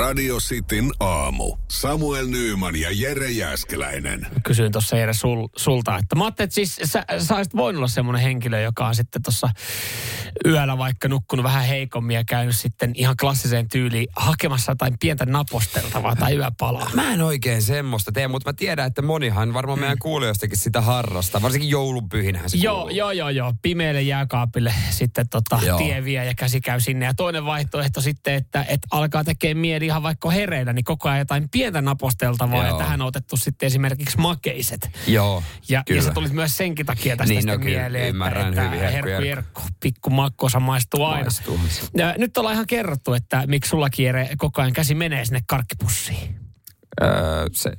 Radio Cityn aamu. Samuel Nyyman ja Jere Jäskeläinen. Kysyin tuossa Jere sul, sulta, että mä ajattelin, että siis sä, sä olisit voinut olla semmoinen henkilö, joka on sitten tuossa yöllä vaikka nukkunut vähän heikommin ja käynyt sitten ihan klassiseen tyyliin hakemassa jotain pientä naposteltavaa tai yöpalaa. Mä en oikein semmoista tee, mutta mä tiedän, että monihan varmaan mm. meidän kuulijoistakin sitä harrastaa. Varsinkin joulunpyhinähän se Joo, kuuluu. joo, joo, joo. Pimeälle jääkaapille sitten tota, tie vie ja käsi käy sinne. Ja toinen vaihtoehto sitten, että, että alkaa tekemään mieli ihan vaikka hereillä, niin koko ajan jotain pientä naposteltavaa. Ja Joo. tähän on otettu sitten esimerkiksi makeiset. Joo, Ja, kyllä. ja se tuli myös senkin takia tästä Niin, no kyllä, mieleen, ymmärrän että, hyvin, että herkku herkku pikku makkosa maistuu aina. Maistuuhan se. Ja nyt ollaan ihan kerrottu, että miksi sulla Jere koko ajan käsi menee sinne karkkipussiin. Öö, se,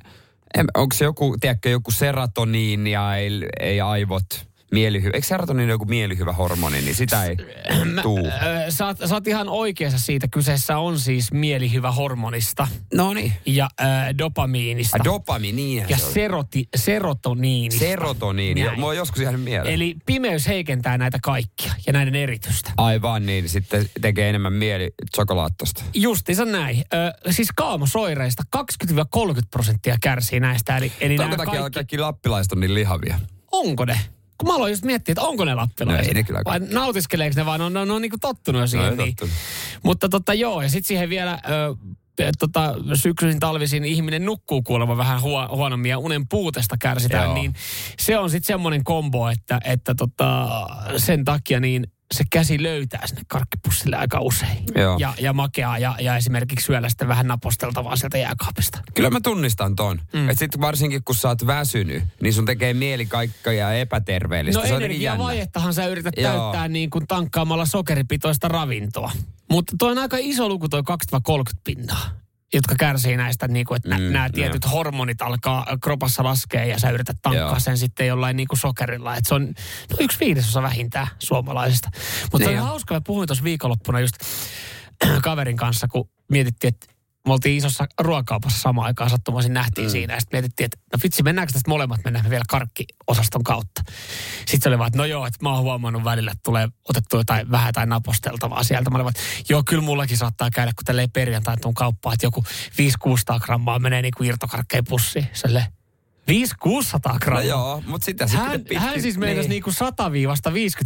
onko se joku, tiedätkö, joku serotoniini ja ei, ei aivot mielihyvä. Eikö serotoniini ole joku mielihyvä hormoni, niin sitä ei tuu. Sä oot, sä oot ihan oikeassa siitä. Kyseessä on siis mielihyvä hormonista No niin. ja ö, dopamiinista. A dopami, ja se seroti, serotoniinista. Serotoniini. Näin. On joskus jäänyt mieleen. Eli pimeys heikentää näitä kaikkia ja näiden eritystä. Aivan niin, sitten tekee enemmän mieli chokolaattosta. Justiinsa näin. Ö, siis kaamosoireista 20-30 prosenttia kärsii näistä. Eli, eli nämä takia kaikki, kaikki lappilaiset on niin lihavia. onko ne? Kun mä aloin just miettiä, että onko ne lappilaiset. No ei ne kyllä Vai nautiskeleeko ne vaan, ne on, ne on, ne on niinku tottunut siihen. No, niin. tottunut. Mutta tota joo, ja sitten siihen vielä ö, tota, syksyisin talvisin ihminen nukkuu kuulemma vähän huo, huonommin ja unen puutesta kärsitään, Joo. niin se on sitten semmoinen kombo, että, että tota, sen takia niin se käsi löytää sinne karkkipussille aika usein. Joo. Ja, ja makeaa ja, ja esimerkiksi syöllä sitten vähän naposteltavaa sieltä jääkaapista. Kyllä mä tunnistan ton. Mm. Että sit varsinkin kun sä oot väsynyt, niin sun tekee mieli kaikkea epäterveellistä. No energiavajettahan sä yrität Joo. täyttää niin kuin tankkaamalla sokeripitoista ravintoa. Mutta toi on aika iso luku toi 20-30 pinnaa jotka kärsii näistä, niin kuin, että mm, nämä tietyt hormonit alkaa kropassa laskea ja sä yrität tankkaa Joo. sen sitten jollain niin kuin sokerilla. Et se on no, yksi viidesosa vähintään suomalaisista. Mutta Niin on on. hauska, mä puhuin tuossa viikonloppuna just kaverin kanssa, kun mietittiin, että me oltiin isossa ruokakaupassa samaan aikaan sattumaisin nähtiin mm. siinä. Ja sitten mietittiin, että no vitsi, mennäänkö tästä molemmat, mennään me vielä karkkiosaston kautta. Sitten se oli vaan, että no joo, että mä oon huomannut välillä, että tulee otettu jotain vähän jotain naposteltavaa sieltä. Mä olin vaan, että joo, kyllä mullakin saattaa käydä, kun tälleen perjantain tuun kauppaan, että joku 500-600 grammaa menee niin kuin irtokarkkeja pussiin. Se oli 500-600 No grammaa. joo, mutta sitä sitten hän, pitkin- hän siis meinasi niin. niinku 100-50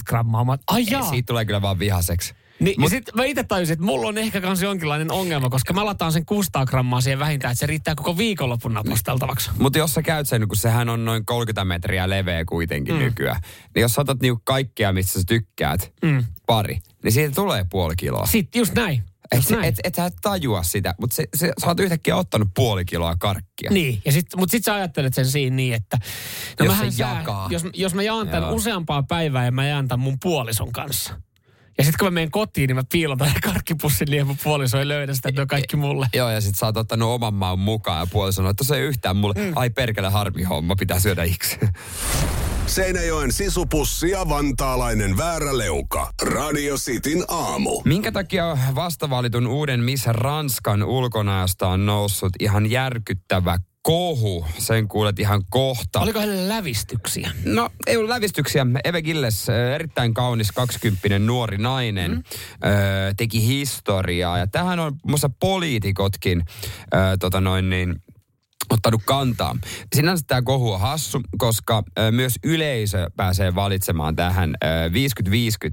grammaa. Mä, ai Ei, jaa. Siitä tulee kyllä vaan vihaseksi. Niin, Mut- ja sitten mä itse tajusin, että mulla on ehkä kans jonkinlainen ongelma, koska mä lataan sen 600 grammaa siihen vähintään, että se riittää koko viikonlopun naposteltavaksi. Mutta jos sä käyt sen, kun sehän on noin 30 metriä leveä kuitenkin mm. nykyään, niin jos sä otat niinku kaikkea, mistä sä tykkäät, mm. pari, niin siitä tulee puoli kiloa. Sitten just näin. Et, näin. et, et sä tajua sitä, mutta se, se, sä oot yhtäkkiä ottanut puoli kiloa karkkia. Niin, ja sit, mutta sitten sä ajattelet sen siinä niin, että... Jos mähän se jakaa. Jos, jos mä jaan tämän Joo. useampaa päivää ja mä jaan tämän mun puolison kanssa. Ja sitten kun mä menen kotiin, niin mä piilotan karkkipussin niin, että mun puoliso ei löydä sitä, että ne on kaikki mulle. Joo, ja sit sä oot ottanut oman maun mukaan ja puoli sanoo, että se ei yhtään mulle. Mm. Ai perkele harmi homma, pitää syödä iksi. Seinäjoen sisupussi ja vantaalainen vääräleuka. Radio Cityn aamu. Minkä takia vastavalitun uuden Miss Ranskan ulkonäöstä on noussut ihan järkyttävä kohu? Sen kuulet ihan kohta. Oliko heille lävistyksiä? No, ei ollut lävistyksiä. Eve Gilles, erittäin kaunis 20 nuori nainen, mm. ö, teki historiaa. Ja tähän on muassa poliitikotkin tota noin niin, ottanut kantaa. Sinänsä tämä kohu on hassu, koska myös yleisö pääsee valitsemaan tähän. Ö,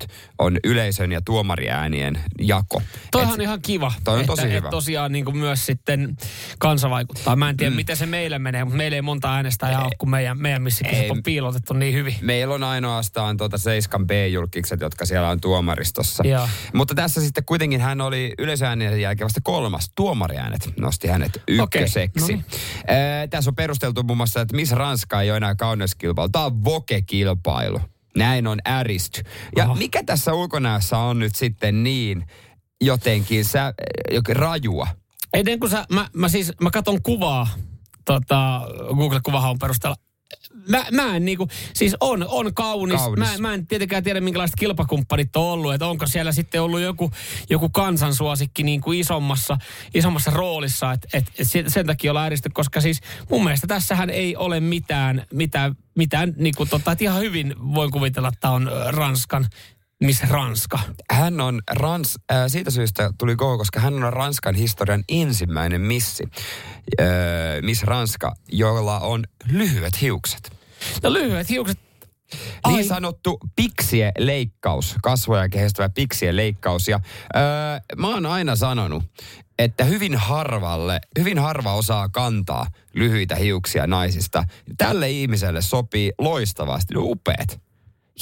50-50 on yleisön ja tuomariäänien jako. Toihan on ihan kiva. toi on että, tosi hyvä. Että tosiaan niin kuin myös sitten kansa vaikuttaa. Mä en tiedä, mm. miten se meille menee, mutta meillä ei monta äänestäjää ole, kun meidän, meidän missikin Ei. on piilotettu niin hyvin. Meillä on ainoastaan tuota Seiskan B-julkikset, jotka siellä on tuomaristossa. Joo. Mutta tässä sitten kuitenkin hän oli yleisöäänien jälkeen vasta kolmas. Tuomariäänet nosti hänet ykköseksi. Okei, no Ää, Tässä on perusteltu muun muassa, että missä Ranska ei ole enää kauneuskilpailu. Tämä on voke-kilpailu. Näin on äristy. Ja Oho. mikä tässä ulkonäössä on nyt sitten niin jotenkin sä, jokin rajua? Ennen kuin sä, mä, mä siis, mä katson kuvaa tota, Google-kuvahaun perusteella. Mä, mä en niinku, siis on, on kaunis. Kaunis. Mä, mä en tietenkään tiedä, minkälaiset kilpakumppanit on ollut. Että onko siellä sitten ollut joku, joku kansansuosikki niin kuin isommassa, isommassa roolissa. Että et, et sen- takia ollaan ääristy, koska siis mun mielestä tässähän ei ole mitään, mitään, mitään niin kuin tota, että ihan hyvin voin kuvitella, että on Ranskan Miss Ranska? Hän on Rans, äh, siitä syystä tuli koko, koska hän on Ranskan historian ensimmäinen missi, äh, Miss Ranska, jolla on lyhyet hiukset. No lyhyet hiukset. Niin Ai. sanottu piksien leikkaus, kasvoja kehistävä piksien leikkaus. Ja öö, mä oon aina sanonut, että hyvin harvalle, hyvin harva osaa kantaa lyhyitä hiuksia naisista. Tälle ihmiselle sopii loistavasti. No, upeet.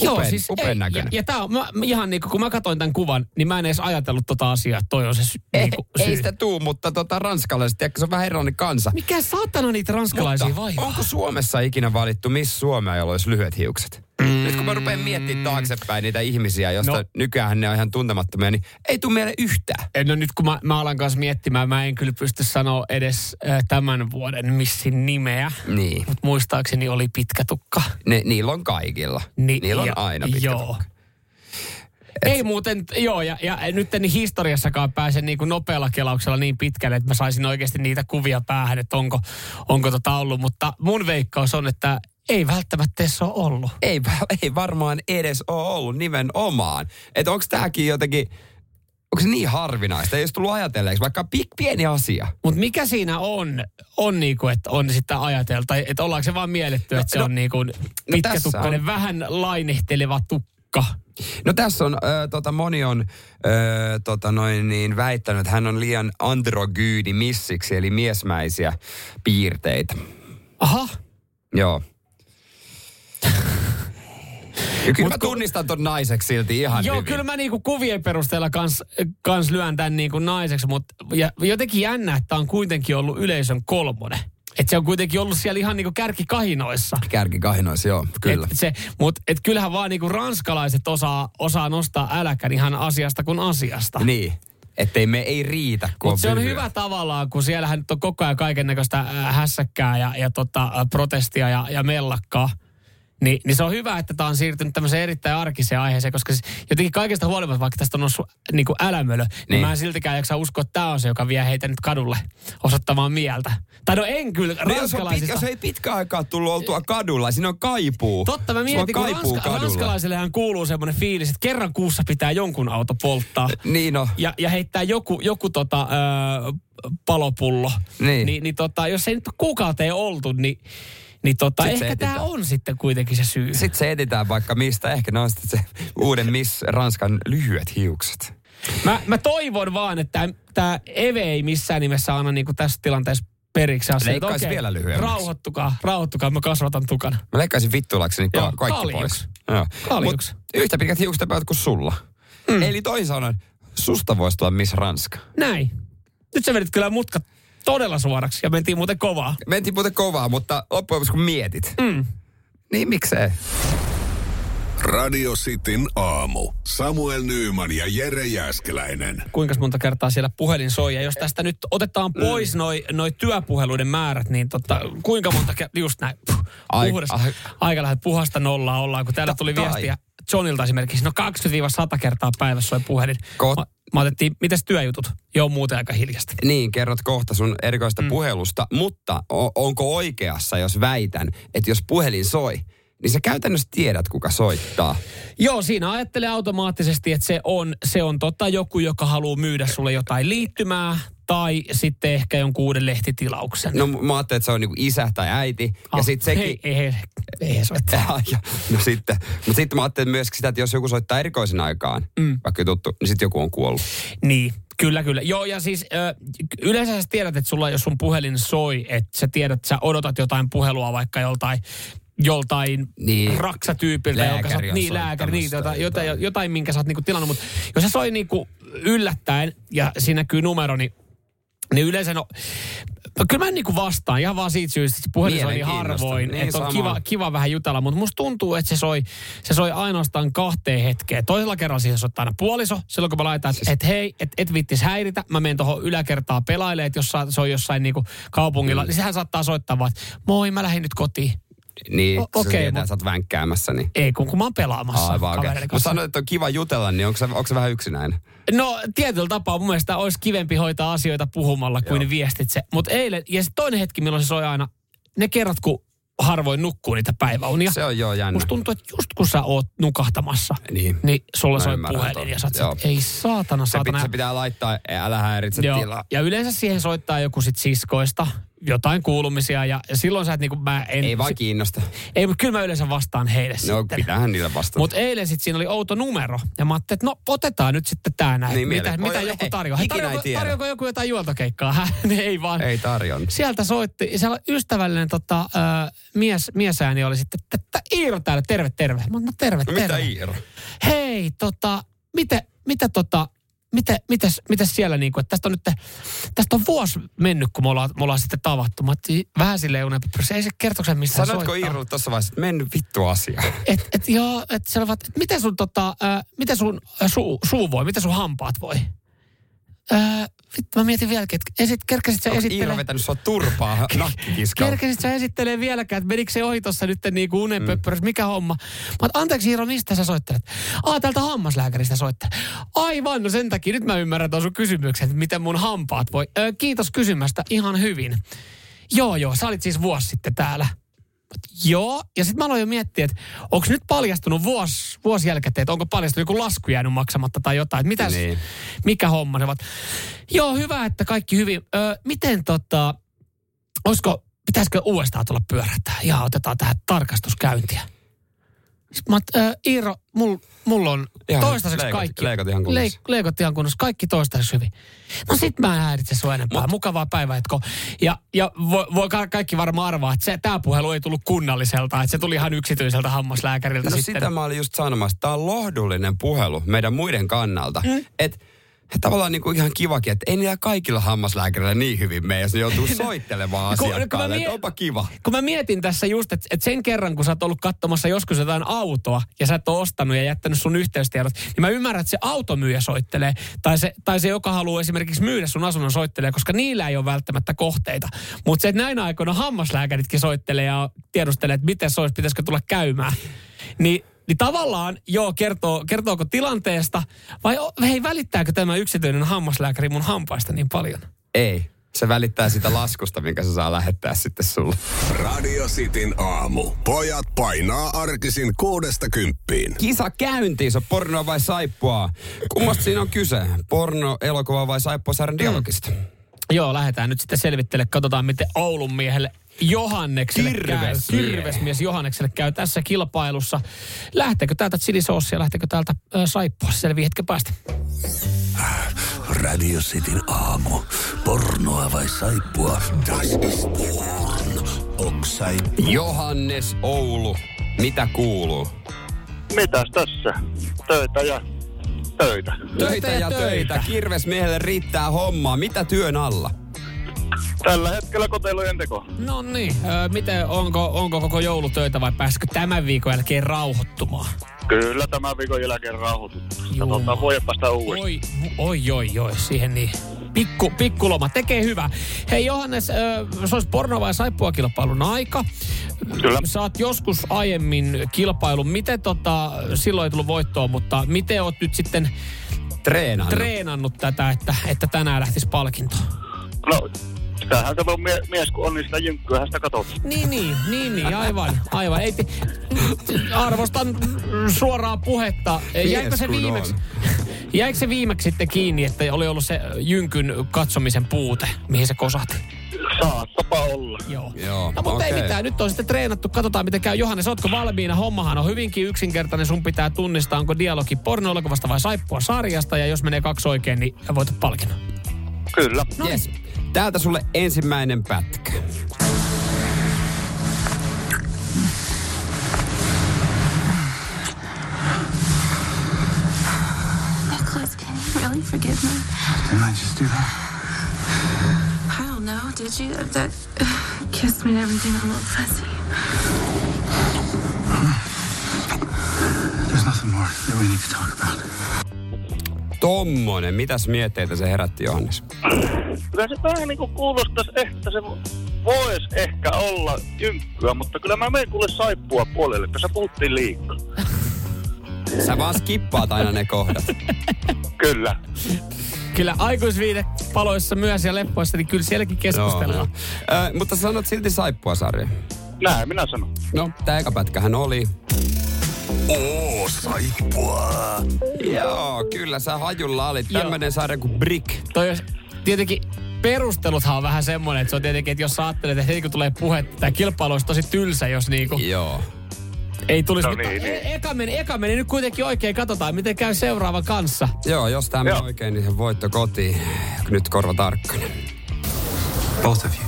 Upean, siis upean ei, näköinen. Ja, ja tää on, mä, mä ihan niinku, kun mä katsoin tämän kuvan, niin mä en edes ajatellut tota asiaa, että toi on se sy- ei, niinku, syy. ei sitä tuu, mutta tota, ranskalaiset, tiedätkö, se on vähän erilainen kansa. Mikä saatana niitä ranskalaisia Mutta vaivaa? onko Suomessa ikinä valittu Miss Suomea, jolla olisi lyhyet hiukset? Mm. Nyt kun mä rupean miettimään taaksepäin niitä ihmisiä, joista No. nykyään ne on ihan tuntemattomia, niin ei tule mieleen yhtään. No nyt kun mä, mä alan kanssa miettimään, mä en kyllä pysty sanoa edes äh, tämän vuoden missin nimeä. Niin. Mutta muistaakseni oli pitkä tukka. Ne, niillä on kaikilla. Ni- niillä on ja- aina pitkä joo. tukka. Ei muuten, joo, ja, ja nyt en historiassakaan pääse niin kuin nopealla kelauksella niin pitkälle, että mä saisin oikeasti niitä kuvia päähän, että onko, onko tota ollut. Mutta mun veikkaus on, että ei välttämättä edes ole ollut. Ei, ei varmaan edes ole ollut nimenomaan. Että onko tämäkin jotenkin, onko se niin harvinaista? Ei olisi tullut ajatelleeksi, vaikka pi- pieni asia. Mutta mikä siinä on, on niinku, että on sitten ajateltu, että ollaanko se vaan mielletty, että se no- on niinku pitkätukkainen, on- vähän lainehteleva tukka. No tässä on, ö, tota, moni on ö, tota, noin niin, väittänyt, että hän on liian androgyyni missiksi, eli miesmäisiä piirteitä. Aha, Joo. Ja kyllä Mut mä tunnistan ton naiseksi silti ihan Joo, hyvin. kyllä mä niinku kuvien perusteella kans, kans lyön tämän niinku naiseksi, mutta jotenkin jännä, että on kuitenkin ollut yleisön kolmonen. Että se on kuitenkin ollut siellä ihan niinku kärkikahinoissa. Kärkikahinoissa, joo, kyllä. Et se, mutta et kyllähän vaan niinku ranskalaiset osaa, osaa nostaa äläkän ihan asiasta kuin asiasta. Niin, ettei me ei riitä, kun Mutta se on hyvä tavallaan, kun siellähän nyt on koko ajan kaiken näköistä hässäkkää ja, ja tota, protestia ja, ja mellakkaa. Ni, niin se on hyvä, että tämä on siirtynyt tämmöiseen erittäin arkiseen aiheeseen, koska siis jotenkin kaikesta huolimatta, vaikka tästä on noussut niin kuin älämölö, niin. niin Niin. mä en siltikään jaksa uskoa, että tämä on se, joka vie heitä nyt kadulle osoittamaan mieltä. Tai no en kyllä, No jos, on pit, ranskalaisista. jos ei pitkä aikaa tullut oltua kadulla, siinä on kaipuu. Totta, mä mietin, kun ranska, ranskalaisillehan kuuluu semmoinen fiilis, että kerran kuussa pitää jonkun auto polttaa Niin no, ja, ja heittää joku, joku tota, ö, palopullo. Niin. Niin, niin tota, jos ei nyt kuukauteen oltu, niin, niin tota, Sit se ehkä tämä on sitten kuitenkin se syy. sitten se editään vaikka mistä. Ehkä ne on sitten se uuden Miss Ranskan lyhyet hiukset. Mä, mä toivon vaan, että tämä Eve ei missään nimessä anna niinku tässä tilanteessa periksi että Leikkaisi okei, vielä lyhyemmäksi. Rauhoittukaa, rauhoittukaa, mä kasvatan tukana. Mä leikkaisin vittulakseni Joo, ka- kaikki kaljuksi. pois. Joo. Kaljuksi. Mut yhtä pitkät hiukset päät kuin sulla. Mm. Eli toisin sanoen, susta voisi tulla Miss Ranska. Näin. Nyt sä vedit kyllä mutkat todella suoraksi ja mentiin muuten kovaa. Mentiin muuten kovaa, mutta loppujen lopuksi kun mietit. Mm. Niin miksei? Radio Cityn aamu. Samuel Nyyman ja Jere Jäskeläinen. kuinka monta kertaa siellä puhelin soi. Ja jos tästä nyt otetaan pois noi, noi työpuheluiden määrät, niin tota, kuinka monta kertaa, just näin, puh, Ai- puhdas, ai- aika lähdet puhasta nollaa ollaan, kun täällä tuli viestiä Johnilta esimerkiksi, no 20-100 kertaa päivässä soi puhelin. Ko- Mä, otettiin, mitäs työjutut? Joo, muuten aika hiljasta. Niin, kerrot kohta sun erikoista mm. puhelusta, mutta o- onko oikeassa, jos väitän, että jos puhelin soi, niin sä käytännössä tiedät, kuka soittaa. Joo, siinä ajattelee automaattisesti, että se on, se on tota joku, joka haluaa myydä sulle jotain liittymää tai sitten ehkä jonkun uuden lehtitilauksen. No mä ajattelin, että se on niinku isä tai äiti. Ja Ah, sitten sekin... Ei, ei, ei. Ja, ja, no sitten, mutta sitten mä ajattelin myös sitä, että jos joku soittaa erikoisen aikaan, mm. vaikka tuttu, niin sitten joku on kuollut. Niin, kyllä, kyllä. Joo, ja siis ö, yleensä sä tiedät, että sulla, jos sun puhelin soi, että sä tiedät, että sä odotat jotain puhelua vaikka joltain joltain Niin. raksatyypiltä, jonka sä, on niin lääkäri, niin, jotain, sitä, jotain, jotain, minkä sä oot niinku tilannut, mutta jos se soi niinku yllättäen ja siinä näkyy numero, niin, niin yleensä no, kyllä mä niinku vastaan ihan vaan siitä syystä, että puhelin soi niin harvoin, Niin että on sama. kiva, kiva vähän jutella, mutta musta tuntuu, että se soi, se soi ainoastaan kahteen hetkeen. Toisella kerralla siihen soittaa aina puoliso, silloin kun mä laitan, että et hei, et, et vittis häiritä, mä menen tuohon yläkertaan pelailemaan, että jos se on jossain niinku kaupungilla, mm. niin sehän saattaa soittaa vaan, että moi, mä lähdin nyt kotiin. Niin, O- okay, tietää, mut- sä oot vänkkäämässä, niin Ei, kun, kun mä oon pelaamassa aivan Mutta kanssa. sanoit, että on kiva jutella, niin onko se, onko se vähän yksinäinen? No tietyllä tapaa mun mielestä olisi kivempi hoitaa asioita puhumalla kuin Joo. viestitse. Mutta eilen, ja sitten toinen hetki, milloin se soi aina, ne kerrat, kun harvoin nukkuu niitä päiväunia. Se on joo jännä. Musta tuntuu, että just kun sä oot nukahtamassa, Niin. niin sulla Mä soi puhelin ton. ja sä oot ei saatana, se, saatana. pitää, se pitää laittaa, älä häiritse tilaa. Ja yleensä siihen soittaa joku sit siskoista, jotain kuulumisia ja, ja silloin sä et niinku, mä en... Ei vaan kiinnosta. Ei, mutta kyllä mä yleensä vastaan heille No sitten. pitäähän niillä vastata. Mutta eilen sitten siinä oli outo numero. Ja mä ajattelin, että no otetaan nyt sitten tää näin. Niin, mitä mitä Oi, joku ei, tarjoaa? Hei, ei tarjoako, tarjoako joku jotain juoltokeikkaa? Hä? ei vaan. Ei tarjon. Sieltä soitti, siellä ystävällinen tota, äh, mies, miesääni oli sitten, että, Iiro täällä, terve, terve. Mä no terve, No terve. mitä Iiro? Hei, tota, miten, mitä tota, miten, mites, mites siellä niinku, että tästä on nyt, tästä on vuosi mennyt, kun me ollaan, me ollaan sitten tavattu. Mä vähän silleen unen ei se kertoksen mistä Sanoitko Iirolle tuossa vaiheessa, että mennyt vittu asia? Et, et joo, et sä ovat, et miten sun, tota, ää, miten sun ää, suu, suu voi, miten sun hampaat voi? Vittu, mä mietin vieläkin, että esit, kerkesit sä Onko Iiro esittelee... vetänyt sua turpaa nakkikiskalla? Kerkesit sä esittelee vieläkään, että menikö se ohi tuossa nyt niinku unenpöppörössä, mikä homma? Mä oon, anteeksi Iiro, mistä sä soittelet? Aa, täältä hammaslääkäristä soittelee. Aivan, no sen takia nyt mä ymmärrän tuon sun kysymyksen, että miten mun hampaat voi. Ö, kiitos kysymästä, ihan hyvin. Joo, joo, sä olit siis vuosi sitten täällä. Joo, ja sitten mä aloin jo miettiä, että onko nyt paljastunut vuosi, vuosi jälkeen, että onko paljastunut joku lasku jäänyt maksamatta tai jotain. Että mitäs, Niin. mikä homma ne ovat. Joo, hyvä, että kaikki hyvin. Ö, miten tota, olisiko, pitäisikö uudestaan tulla pyörähtää? Ja otetaan tähän tarkastuskäyntiä. Sitten mä, ö, Iiro, mulla mul on Ihan toistaiseksi leikot- kaikki. leikot ihan kunnossa. Leik, leikot ihan kunnossa. Kaikki toistaiseksi hyvin. No sit mä en häiritse sua enempää. Mukavaa päivänjatkoa. Ja, ja voi, voi ka- kaikki varmaan arvaa, että se, tämä puhelu ei tullut kunnalliselta. Että se tuli ihan yksityiseltä hammaslääkäriltä No sitten. sitä mä olin just sanomassa, tämä on lohdullinen puhelu meidän muiden kannalta. Mm. Että tavallaan niin kuin ihan kivakin, että ei niillä kaikilla hammaslääkärillä niin hyvin mene, jos ne joutuu soittelemaan mä asiakkaalle. Että onpa kiva. Kun mä mietin tässä just, että, että sen kerran, kun sä oot ollut katsomassa joskus jotain autoa ja sä et ole ostanut ja jättänyt sun yhteystiedot, niin mä ymmärrän, että se automyyjä soittelee tai se, tai se joka haluaa esimerkiksi myydä sun asunnon soittelee, koska niillä ei ole välttämättä kohteita. Mutta se, että näinä aikoina hammaslääkäritkin soittelee ja tiedustelee, että miten se olisi, pitäisikö tulla käymään. Niin niin tavallaan, joo, kertoo, kertooko tilanteesta, vai hei, välittääkö tämä yksityinen hammaslääkäri mun hampaista niin paljon? Ei. Se välittää sitä laskusta, minkä se saa lähettää sitten sulle. Radio Cityn aamu. Pojat painaa arkisin kuudesta kymppiin. Kisa käyntiin, se on pornoa vai saippua. Kummasta siinä on kyse? Porno, elokuva vai saippua dialogista? Joo, lähdetään nyt sitten selvittele. Katsotaan, miten Oulun miehelle Johannekselle käy. Kirvesmies. Johannekselle käy tässä kilpailussa. Lähteekö täältä chilisoosia, lähteekö täältä äh, saippua? Selvii hetken päästä. Radio Cityn aamu. Pornoa vai saippua? Das ist porn. Ok Johannes Oulu, mitä kuuluu? Mitäs tässä? Töitä ja töitä. Töitä ja töitä. töitä. Kirvesmiehelle riittää hommaa. Mitä työn alla? Tällä hetkellä koteilujen teko. No niin, äh, miten, onko, onko koko joulutöitä vai pääsikö tämän viikon jälkeen rauhoittumaan? Kyllä tämän viikon jälkeen rauhoituttu. Joo. Katsotaan vuoden päästä uudestaan. Oi, oi, oi, oi, siihen niin. Pikku, pikkuloma tekee hyvä. Hei Johannes, äh, se olisi porno vai saippua kilpailun aika. Kyllä. Sä oot joskus aiemmin kilpailun. Miten tota, silloin ei tullut voittoa, mutta miten oot nyt sitten Treenannut. treenannut tätä, että, että tänään lähtisi palkinto? No, sitähän se on mie- mies, kun on niin sitä jynkkyähän sitä katsotaan. Niin, niin, niin, niin, aivan, aivan. Ei, arvostan suoraa puhetta. Jäikö se viimeksi? Jäikö se viimeksi sitten kiinni, että oli ollut se jynkyn katsomisen puute, mihin se kosahti? Saattapa olla. Joo. Joo, No mutta ei okei. mitään, nyt on sitten treenattu, katsotaan miten käy. Johannes, ootko valmiina? Hommahan on hyvinkin yksinkertainen, sun pitää tunnistaa, onko dialogi porno-elokuvasta vai saippua sarjasta, ja jos menee kaksi oikein, niin voitat palkinnon. Kyllä. No Yes. Täältä sulle ensimmäinen pätkä. Nicholas, can you really forgive me? Didn't I just do that? I don't know. Did you? That kiss made everything a little fuzzy. There's nothing more that we need to talk about. Tommonen, mitäs mietteitä se herätti Johannes? Kyllä se vähän niin kuin kuulostaisi, että se voisi ehkä olla jynkkyä, mutta kyllä mä menen kuule saippua puolelle, että se puhuttiin liikaa. Sä vaan skippaat aina ne kohdat. Kyllä. Kyllä aikuisviide paloissa myös ja leppoissa, niin kyllä sielläkin keskustellaan. Ö, mutta sanot silti saippua sarja. Näin minä sanon. No, tää eka pätkähän oli. Oo, saippua. Joo, kyllä sä hajulla olit. Tämmönen sarja kuin Brick. Toi jos, tietenkin perusteluthan on vähän semmoinen, että se on tietenkin, että jos sä ajattelet, että heti kun tulee puhe, tämä kilpailu olisi tosi tylsä, jos niinku Joo. ei tulisi. No niin, niin. e- Eka, meni, eka meni nyt kuitenkin oikein, katsotaan miten käy seuraavan kanssa. Joo, jos tämä menee Joo. oikein, niin se voitto kotiin. Nyt korva tarkkana. Both of you.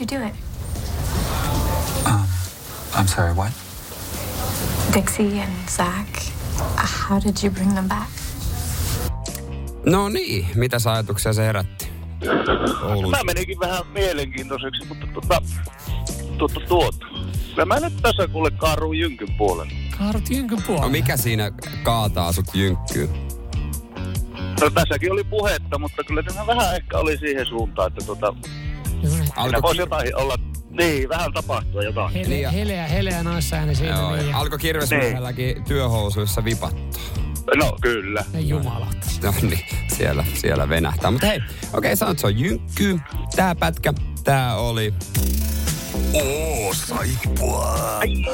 You do it? I'm sorry, what? Dixie and Zach, how did you bring them back? No niin, mitä ajatuksia se herätti? Oulun. Mä menikin vähän mielenkiintoiseksi, mutta tota, tuota, tuota. Kyllä mä nyt tässä kuule kaaruun Jynkyn puolelle. Kaarut Jynkyn puolella. No mikä siinä kaataa sut jynkkyyn? No tässäkin oli puhetta, mutta kyllä tämä vähän ehkä oli siihen suuntaan, että tota, siinä Alko, voisi jotain olla, niin, vähän tapahtua jotain. Hele, Niin ja- heleä, heleä naisääni siinä. Joo, niin, alko kirvesmiehelläkin työhousuissa vipattaa. No kyllä. ja jumalauta. No niin, siellä, siellä venähtää. Mutta hei, okei, okay, sanot se on jynkky. Tää pätkä, tää oli... Oo, saippua. Ai,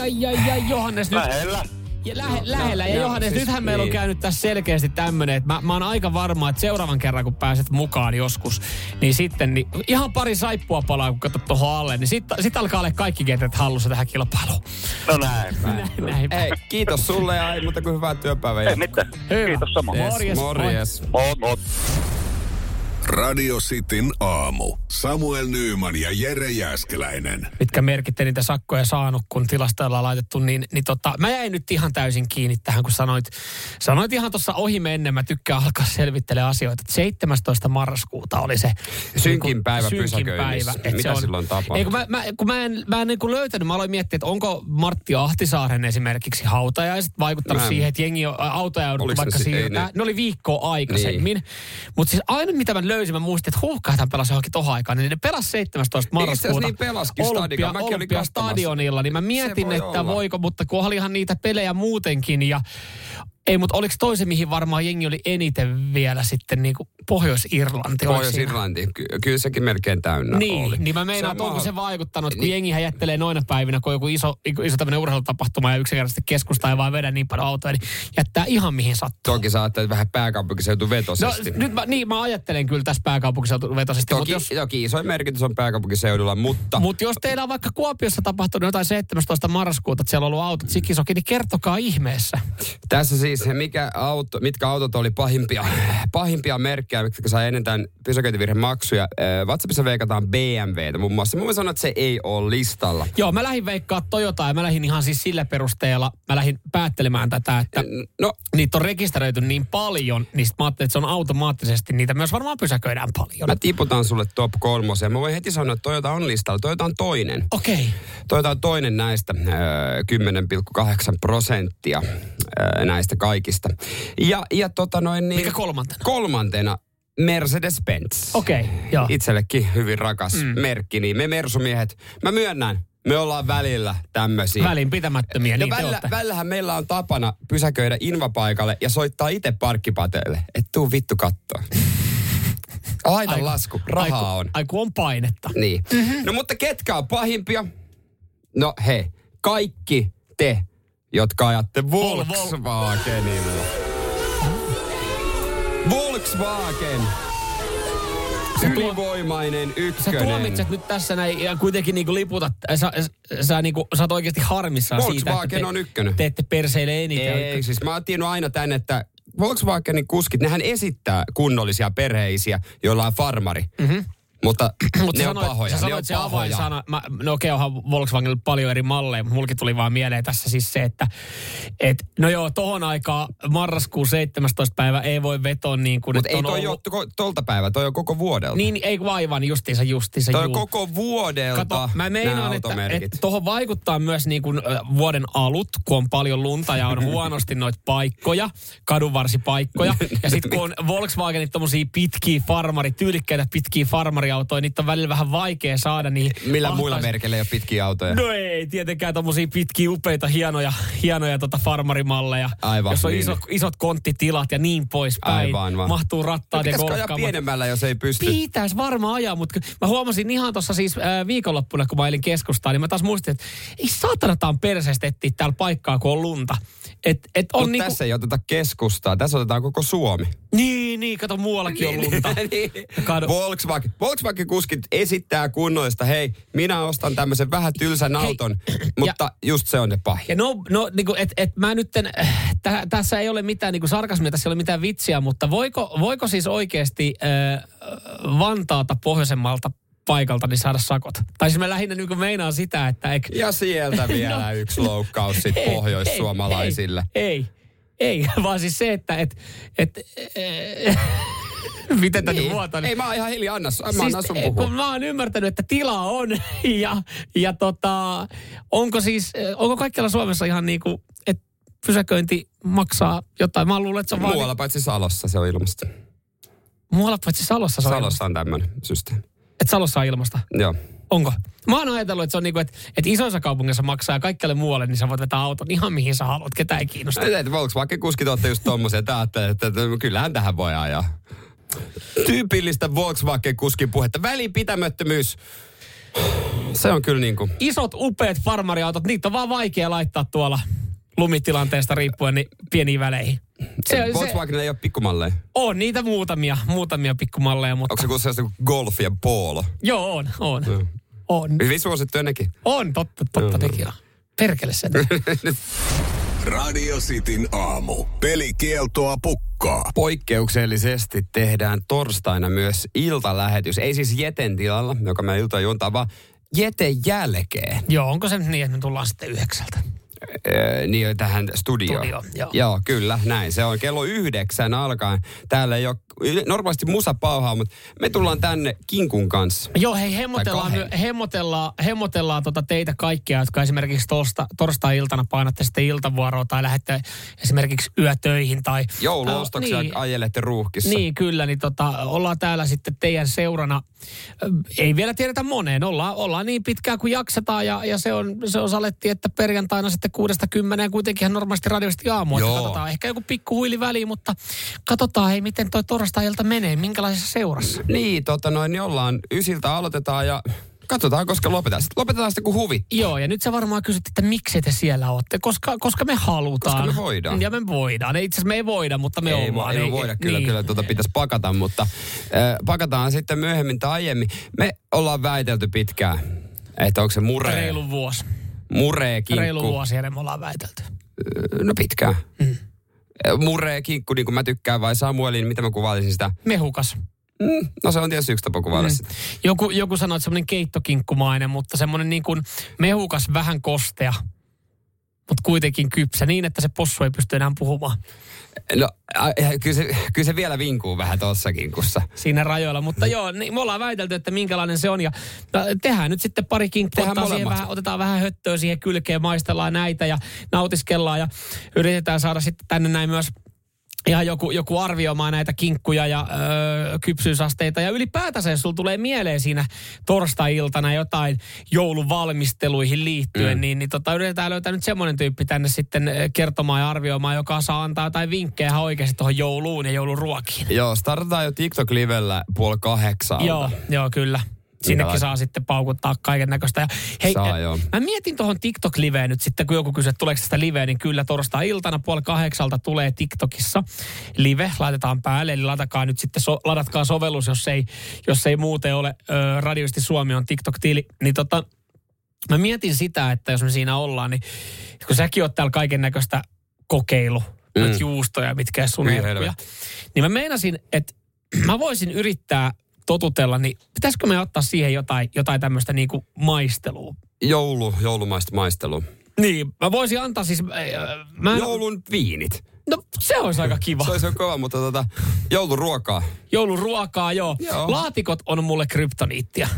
ai, ai, ai, ai, Johannes nyt. Lähellä. Ja lähe, lähellä. Ja joo, Johannes, siis nythän meillä on niin. käynyt tässä selkeästi tämmönen, että mä, mä oon aika varma, että seuraavan kerran kun pääset mukaan joskus, niin sitten niin ihan pari saippua palaa, kun katsot tuohon alle, niin sitten sit alkaa olla kaikki ketret hallussa tähän kilpailuun. No näin. näin. Näinpä. Hei, kiitos sulle ja ei muuta kuin hyvää työpäivää. Ei mitään. Hyvä. Kiitos samoin. Yes, Morjes, morjes. Oot, oot. Radio Cityn aamu. Samuel Nyyman ja Jere Jäskeläinen. mitkä merkit te niitä sakkoja saanut, kun tilastoilla on laitettu, niin, niin tota, mä jäin nyt ihan täysin kiinni tähän, kun sanoit, sanoit ihan tuossa ohi mennä, mä tykkään alkaa selvittelemään asioita, että 17. marraskuuta oli se Synkin niin päivä synkin pysäköinnissä. että Mitä silloin tapahtui? Ei, kun mä, mä, kun mä en, mä en niin kuin löytänyt, mä aloin miettiä, että onko Martti Ahtisaaren esimerkiksi hautajaiset vaikuttanut Mä en- siihen, että jengi on- autoja jouduttu vaikka siirtää. ne- Ne oli viikkoa aikaisemmin. Niin. Mutta siis aina mitä mä löysin, mä muistin, että huuhkahtan pelasi johonkin tohon aikaan, niin ne pelasi 17. Itse asiassa marraskuuta. niin pelaskin Olympia, Olympia stadionilla, niin mä mietin, voi että olla. voiko, mutta kun olihan niitä pelejä muutenkin ja ei, mutta oliko toisen, mihin varmaan jengi oli eniten vielä sitten niin kuin Pohjois-Irlanti? Pohjois-Irlanti, ky- kyllä sekin melkein täynnä Niin, oli. niin mä meinaan, Se että onko se vaikuttanut, kun Niin. jengihän jättelee noina päivinä, kun joku iso, iso tämmöinen urheilutapahtuma ja yksinkertaisesti keskusta ei vaan vedä niin paljon autoja, niin jättää ihan mihin sattuu. Toki sä ajattelet vähän pääkaupunkiseutu No vetosesti. nyt mä, niin mä ajattelen kyllä tässä pääkaupunkiseutuvetoisesti, mutta Toki, jos, toki isoin merkitys on pääkaupunkiseudulla, mutta... mut jos teillä on vaikka Kuopiossa tapahtunut jotain 17. marraskuuta, että siellä on ollut autot sikisoki, niin kertokaa ihmeessä. Tässä siis, mikä auto, mitkä autot oli pahimpia, pahimpia merkkejä, mitkä sai enintään pysäköintivirhemaksuja. Äh, WhatsAppissa veikataan BMWtä muun muassa. Mun sanon, että se ei ole listalla. Joo, mä lähdin veikkaa Toyotaa ja mä lähdin ihan siis sillä perusteella, mä lähdin päättelemään tätä, että No, niitä on rekisteröity niin paljon, niin sit mä ajattelin, että se on automaattisesti, niitä myös varmaan pysäköidään paljon. mä tiputan sulle top kolmosen. Mä voin heti sanoa, että Toyota on listalla. Toyota on toinen. Okei. Okay. Toyota on toinen näistä, äh, 10,8 prosenttia näistä kaikista. Ja, ja tota noin niin... Mikä kolmantena? Kolmantena Mercedes-Benz. Okei, okay, joo. Itsellekin hyvin rakas mm. merkki, niin me mersumiehet, mä myönnän, me ollaan välillä tämmöisiä. Välinpitämättömiä, niin välillä, välillähän meillä on tapana pysäköidä invapaikalle ja soittaa itse parkkipateelle, että tuu vittu kattoo. Laita Aiku- lasku, rahaa aiku, on. Aiku on painetta. Niin. Mm-hmm. No mutta ketkä on pahimpia? No hei, kaikki te, jotka ajatte Volkswagenilla. Volkswagen. Ylivoimainen Sä ykkönen. tuomitset nyt tässä näin ja kuitenkin niinku liputat, sä, sä, niinku, sä oot oikeasti harmissaan siitä, että Volkswagen te, on ykkönen. teette perseille eniten. Ei, siis mä oon tiennyt aina tän, että Volkswagenin kuskit, nehän esittää kunnollisia perheisiä, joilla on farmari. Mm-hmm. Mutta Mutta ne sä on sanoit, pahoja, sä ne sanoit on se avainsana. Mä, no okei, onhan Volkswagenilla paljon eri malleja, mutta mulki tuli vaan mieleen tässä siis se, että et, no joo, tohon aikaan marraskuun 17. päivä ei voi vetoa niin kuin, Mutta ei on toi ollut- ole to- tolta päivä, toi on koko vuodelta. Niin, ei kun aivan justiinsa, justiinsa. toi on juu. koko vuodelta Kato, mä meinaan, että, että tuohon vaikuttaa myös niin kuin, vuoden alut, kun on paljon lunta ja on huonosti noita paikkoja, kadunvarsipaikkoja. Ja sitten kun on Volkswagenit tommosia pitkiä farmari, tyylikkäitä pitkiä farmari farmariautoja, niitä on välillä vähän vaikea saada. Niin Millä ahtais- muilla merkeillä ei ole pitkiä autoja? No ei, tietenkään tommosia pitkiä, upeita, hienoja, hienoja tota farmarimalleja. Aivan, Jos on niin. iso, isot konttitilat ja niin poispäin. Aivan, vaan. Mahtuu rattaat ja Pitäisikö ajaa pienemmällä, jos ei pysty? Pitäisi varmaan ajaa, mutta mä huomasin ihan tuossa siis äh, viikonloppuna, kun mä elin keskustaan, niin mä taas muistin, että ei saatana tää on perseestä etsiä täällä paikkaa, kun on lunta. Et, et on niinku, tässä ei oteta keskustaa, tässä otetaan koko Suomi. Niin, niin, kato muuallakin on lunta. niin. Kadu- Volkswagen. Volkswagen-kuskit esittää kunnollista, hei, minä ostan tämmöisen vähän tylsän Hei, auton, mutta just se on ne pahin. Ja no, no niin kuin, et, et mä nyt, tä, tässä ei ole mitään niin sarkasmia, tässä ei ole mitään vitsiä, mutta voiko, voiko siis oikeasti äh, Vantaata pohjoisemmalta paikalta niin saada sakot? Tai siis mä lähinnä niin meinaan sitä, että... Eik, Ja sieltä vielä No. yksi loukkaus sit Ei, pohjoissuomalaisille. Ei, ei, ei, vaan siis se, että et, et, äh, miten tätä Niin. vuotaa? Ei, mä oon ihan hiljaa, anna, mä Siis, sun puhua. kun mä oon ymmärtänyt, että tilaa on ja, ja tota, onko siis, onko kaikkialla Suomessa ihan niin kuin, että pysäköinti maksaa jotain. Mä luulen, että se on vaan... Muualla paitsi Salossa se on ilmasta. Muualla paitsi Salossa se on Salossa on tämmöinen systeemi. Että Salossa on ilmasta. Joo. Onko? Mä oon ajatellut, että se on niin kuin, että, että isoissa kaupungeissa maksaa ja kaikkialle muualle, niin sä voit vetää auton ihan mihin sä haluat. Ketään ei kiinnosta. Ei, että Volkswagen-kuskit olette just tommosia, että ajattelee, että, että kyllähän tähän voi ajaa. Tyypillistä Volkswagen-kuskin puhetta. Välipitämättömyys. Se on kyllä niin kuin... Isot, upeat farmariautot, niitä on vaan vaikea laittaa tuolla lumitilanteesta riippuen niin pieniin väleihin. Se, se, Volkswagen ei ole pikkumalleja. on niitä muutamia, muutamia pikkumalleja, mutta... Onko se kuin sellaista kuin Golf ja Polo? Joo, on, on. On, Hyvin suosittuja nekin. on, totta, totta nekin on. Perkele sen. Radio Cityn aamu. Pelikieltoa pukkaa. Poikkeuksellisesti tehdään torstaina myös iltalähetys. Ei siis Jeten tilalla, joka me ilta juontaa, vaan Jeten jälkeen. joo, onko se nyt niin, että me tullaan sitten yhdeksältä? Niin tähän studioon. Studio, joo. joo, kyllä, näin. Se on kello yhdeksän alkaen. Täällä ei ole normaalisti musa pauhaa, mutta me tullaan tänne Kinkun kanssa. Joo, hei, hemmotellaan, hemmotellaan, hemmotellaan tota teitä kaikkia, jotka esimerkiksi tosta, torstai-iltana painatte sitten iltavuoroa tai lähdette esimerkiksi yötöihin tai... Jouluostoksia Äh, niin. ajelette ruuhkissa. Niin, kyllä, niin tota, ollaan täällä sitten teidän seurana. Ei vielä tiedetä moneen, ollaan, ollaan niin pitkään kuin jaksetaan ja, ja se, on, se on saletti, että perjantaina sitten kuudesta kymmeneen kuitenkin ihan normaalisti radiosti aamu. Että katsotaan ehkä joku pikku huili väliin, mutta katsotaan hei, miten toi torstai-ilta menee, minkälaisessa seurassa. Niin, tota noin, niin ollaan ysiltä aloitetaan ja katsotaan, koska lopetetaan. Sitten lopetetaan sitten, kun huvit. Joo, ja nyt sä varmaan kysyt, että miksi te siellä olette, koska, koska me halutaan. Koska me voidaan. Ja me voidaan. Itse asiassa me ei voida, mutta me ei, ollaan. ei, me voida, kyllä, niin. kyllä tuota pitäisi pakata, mutta äh, pakataan sitten myöhemmin tai aiemmin. Me ollaan väitelty pitkään, että onko se muree, Reilu vuosi. Muree kinkku. Reilu vuosi ennen me ollaan väitelty. No pitkään. Mm. Muree kinkku, niin kuin mä tykkään, vai Samuelin, mitä mä kuvailisin sitä? Mehukas. Mm, no se on tietysti yksi tapa kuvailla Mm. sitä. Joku, joku sanoi, että semmoinen keittokinkkumainen, mutta semmoinen niin kuin mehukas, vähän kostea, mutta kuitenkin kypsä niin, että se possu ei pysty enää puhumaan No, a, kyllä, se, kyllä se vielä vinkuu vähän tuossa kinkussa. siinä rajoilla. Mutta joo, niin me ollaan väitelty, että minkälainen se on. Ja äh, tehdään nyt sitten pari kinkkua, siihen vähän, otetaan vähän höttöä siihen kylkeen, maistellaan näitä ja nautiskellaan. Ja yritetään saada sitten tänne näin myös ihan joku, joku arvioimaan näitä kinkkuja ja öö, kypsyysasteita. Ja ylipäätänsä, jos sulla tulee mieleen siinä torstai-iltana jotain jouluvalmisteluihin liittyen, mm. niin, niin tota, yritetään löytää nyt semmoinen tyyppi tänne sitten kertomaan ja arvioimaan, joka saa antaa jotain vinkkejä ihan oikeasti tuohon jouluun ja jouluruokiin. Joo, startataan jo TikTok-livellä puoli kahdeksalta. Joo, joo, kyllä. Sinnekin saa sitten paukuttaa kaiken näköistä. Ja hei, Saa, eh, joo. mä mietin tuohon TikTok-liveen nyt sitten, kun joku kysyy, että tuleeko sitä liveä, niin kyllä torstai-iltana puoli kahdeksalta tulee TikTokissa live, laitetaan päälle, eli latakaa nyt sitten, so, ladatkaa sovellus, jos ei, jos ei muuten ole ö, radioisti Suomi on TikTok-tili, niin tota, mä mietin sitä, että jos me siinä ollaan, niin kun säkin oot täällä kaiken näköistä kokeilu, mm. juustoja, mitkä sun herkkuja, helvetti. niin mä meinasin, että mä voisin yrittää totutella, niin pitäisikö me ottaa siihen jotain, jotain tämmöistä niinku maistelua? Joulu, joulumaista maistelua. Niin, mä voisin antaa siis, äh, mä en, Joulun viinit. no se olisi aika kiva. Se olisi kova, mutta tota, jouluruokaa. Jouluruokaa, joo. Joo. Laatikot on mulle kryptoniittia.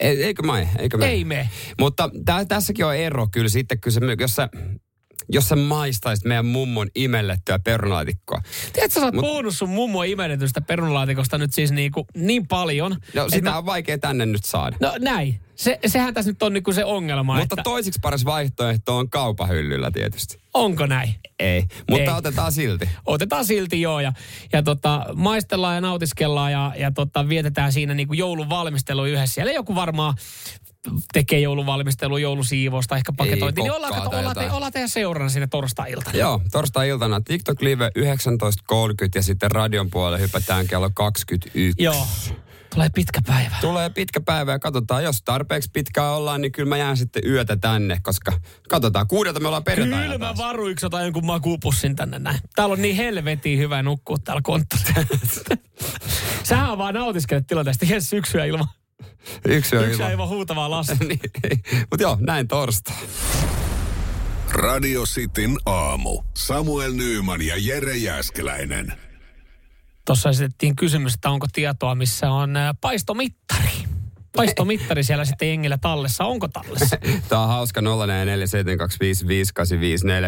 Ei, eikö mä? Eikö mä? Ei me. Mutta tä, tässäkin on ero kyllä sitten, kyllä se, jos sä jos sä maistaisit meidän mummon imellettyä perunalaatikkoa. Tiedätkö, sä oot Mut- puhunut sun mummo imenetystä perunalaatikosta nyt siis niin, kuin niin paljon. No sitä mä- on vaikea tänne nyt saada. No näin. Se, sehän tässä nyt on niinku se ongelma, Mutta että toisiksi paras vaihtoehto on kaupahyllyllä tietysti. onko näin. Ei, mutta Ei. otetaan silti. Otetaan silti joo ja, ja tota, maistellaan ja nautiskellaan ja, ja tota, vietetään siinä niinku joulun valmistelu yhdessä. Siellä joku varmaan tekee jouluvalmistelua, joulusiivousta, ehkä paketointi. Niin ollaan, kato, ollaan, te, ollaan teidän seurana sinne torstai-iltana. Joo, torstai-iltana TikTok Live 19.30 ja sitten radion puolelle hypätään kello 21. Joo. Tulee pitkä päivä. Tulee pitkä päivä ja katsotaan, jos tarpeeksi pitkään ollaan, niin kyllä mä jään sitten yötä tänne, koska katsotaan, kuudelta me ollaan perjantaina Kyllä mä varuiksi otan jonkun makupussin tänne näin. Täällä on niin helvetin hyvä nukkua täällä konttorilla. Sähän vaan nautiskelet tilanteesta. Jes, syksyä ilman. Yksi on Yksi ilman. ilman huutavaa lasta. niin, Mutta joo, näin torstai. Radio Cityn aamu. Samuel Nyyman ja Jere Jäskeläinen. Tuossa esitettiin kysymys, että onko tietoa, missä on paistomittari. Paistomittari siellä sitten jengillä tallessa. Onko tallessa? Tää on hauska 0447255854,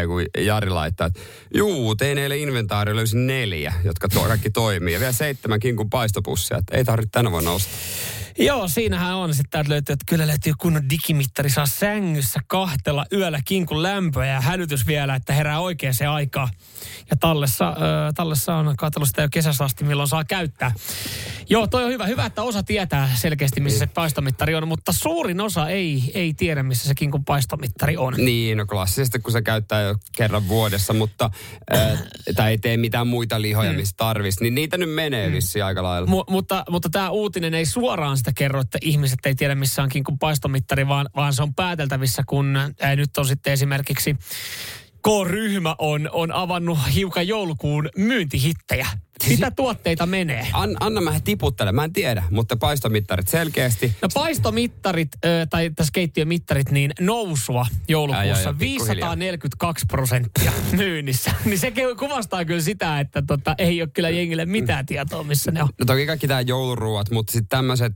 kun Jari laittaa, että juu, tein eilen inventaari löysin neljä, jotka tuo kaikki toimii. Ja vielä seitsemän kinkun paistopussia, että ei tarvitse tänä vuonna ostaa. Joo, siinähän on sitten täältä löytyy, että kyllä löytyy kunnon digimittari, saa sängyssä kahtella yöllä kinkun lämpöä ja hälytys vielä, että herää oikeaan se aikaan. Ja tallessa, äh, tallessa on katsellut sitä jo kesästä asti, milloin saa käyttää. Joo, toi on hyvä. Hyvä, että osa tietää selkeästi, missä se paistomittari on, mutta suurin osa ei, ei tiedä, missä se kinkun paistomittari on. Niin, no klassisesti, kun se käyttää jo kerran vuodessa, mutta äh, tai ei tee mitään muita lihoja, missä tarvisi, niin niitä nyt menee vissiin aika lailla. Mu- mutta, mutta tämä uutinen ei suoraan sitä kerro, että ihmiset ei tiedä missä on kinkun paistomittari, vaan, vaan se on pääteltävissä, kun ää, nyt on sitten esimerkiksi K-ryhmä on, on avannut hiukan joulukuun myyntihittejä. Mitä tuotteita menee? An, anna mä tiputtele, mä en tiedä, mutta paistomittarit selkeästi. No paistomittarit, ö, tai tässä keittiömittarit, niin nousua joulukuussa ai, pikkuhiljaa. 542 prosenttia myynnissä. niin se kuvastaa kyllä sitä, että tota, ei ole kyllä jengille mitään tietoa, missä ne on. No toki kaikki tää jouluruuat, mutta sitten tämmöiset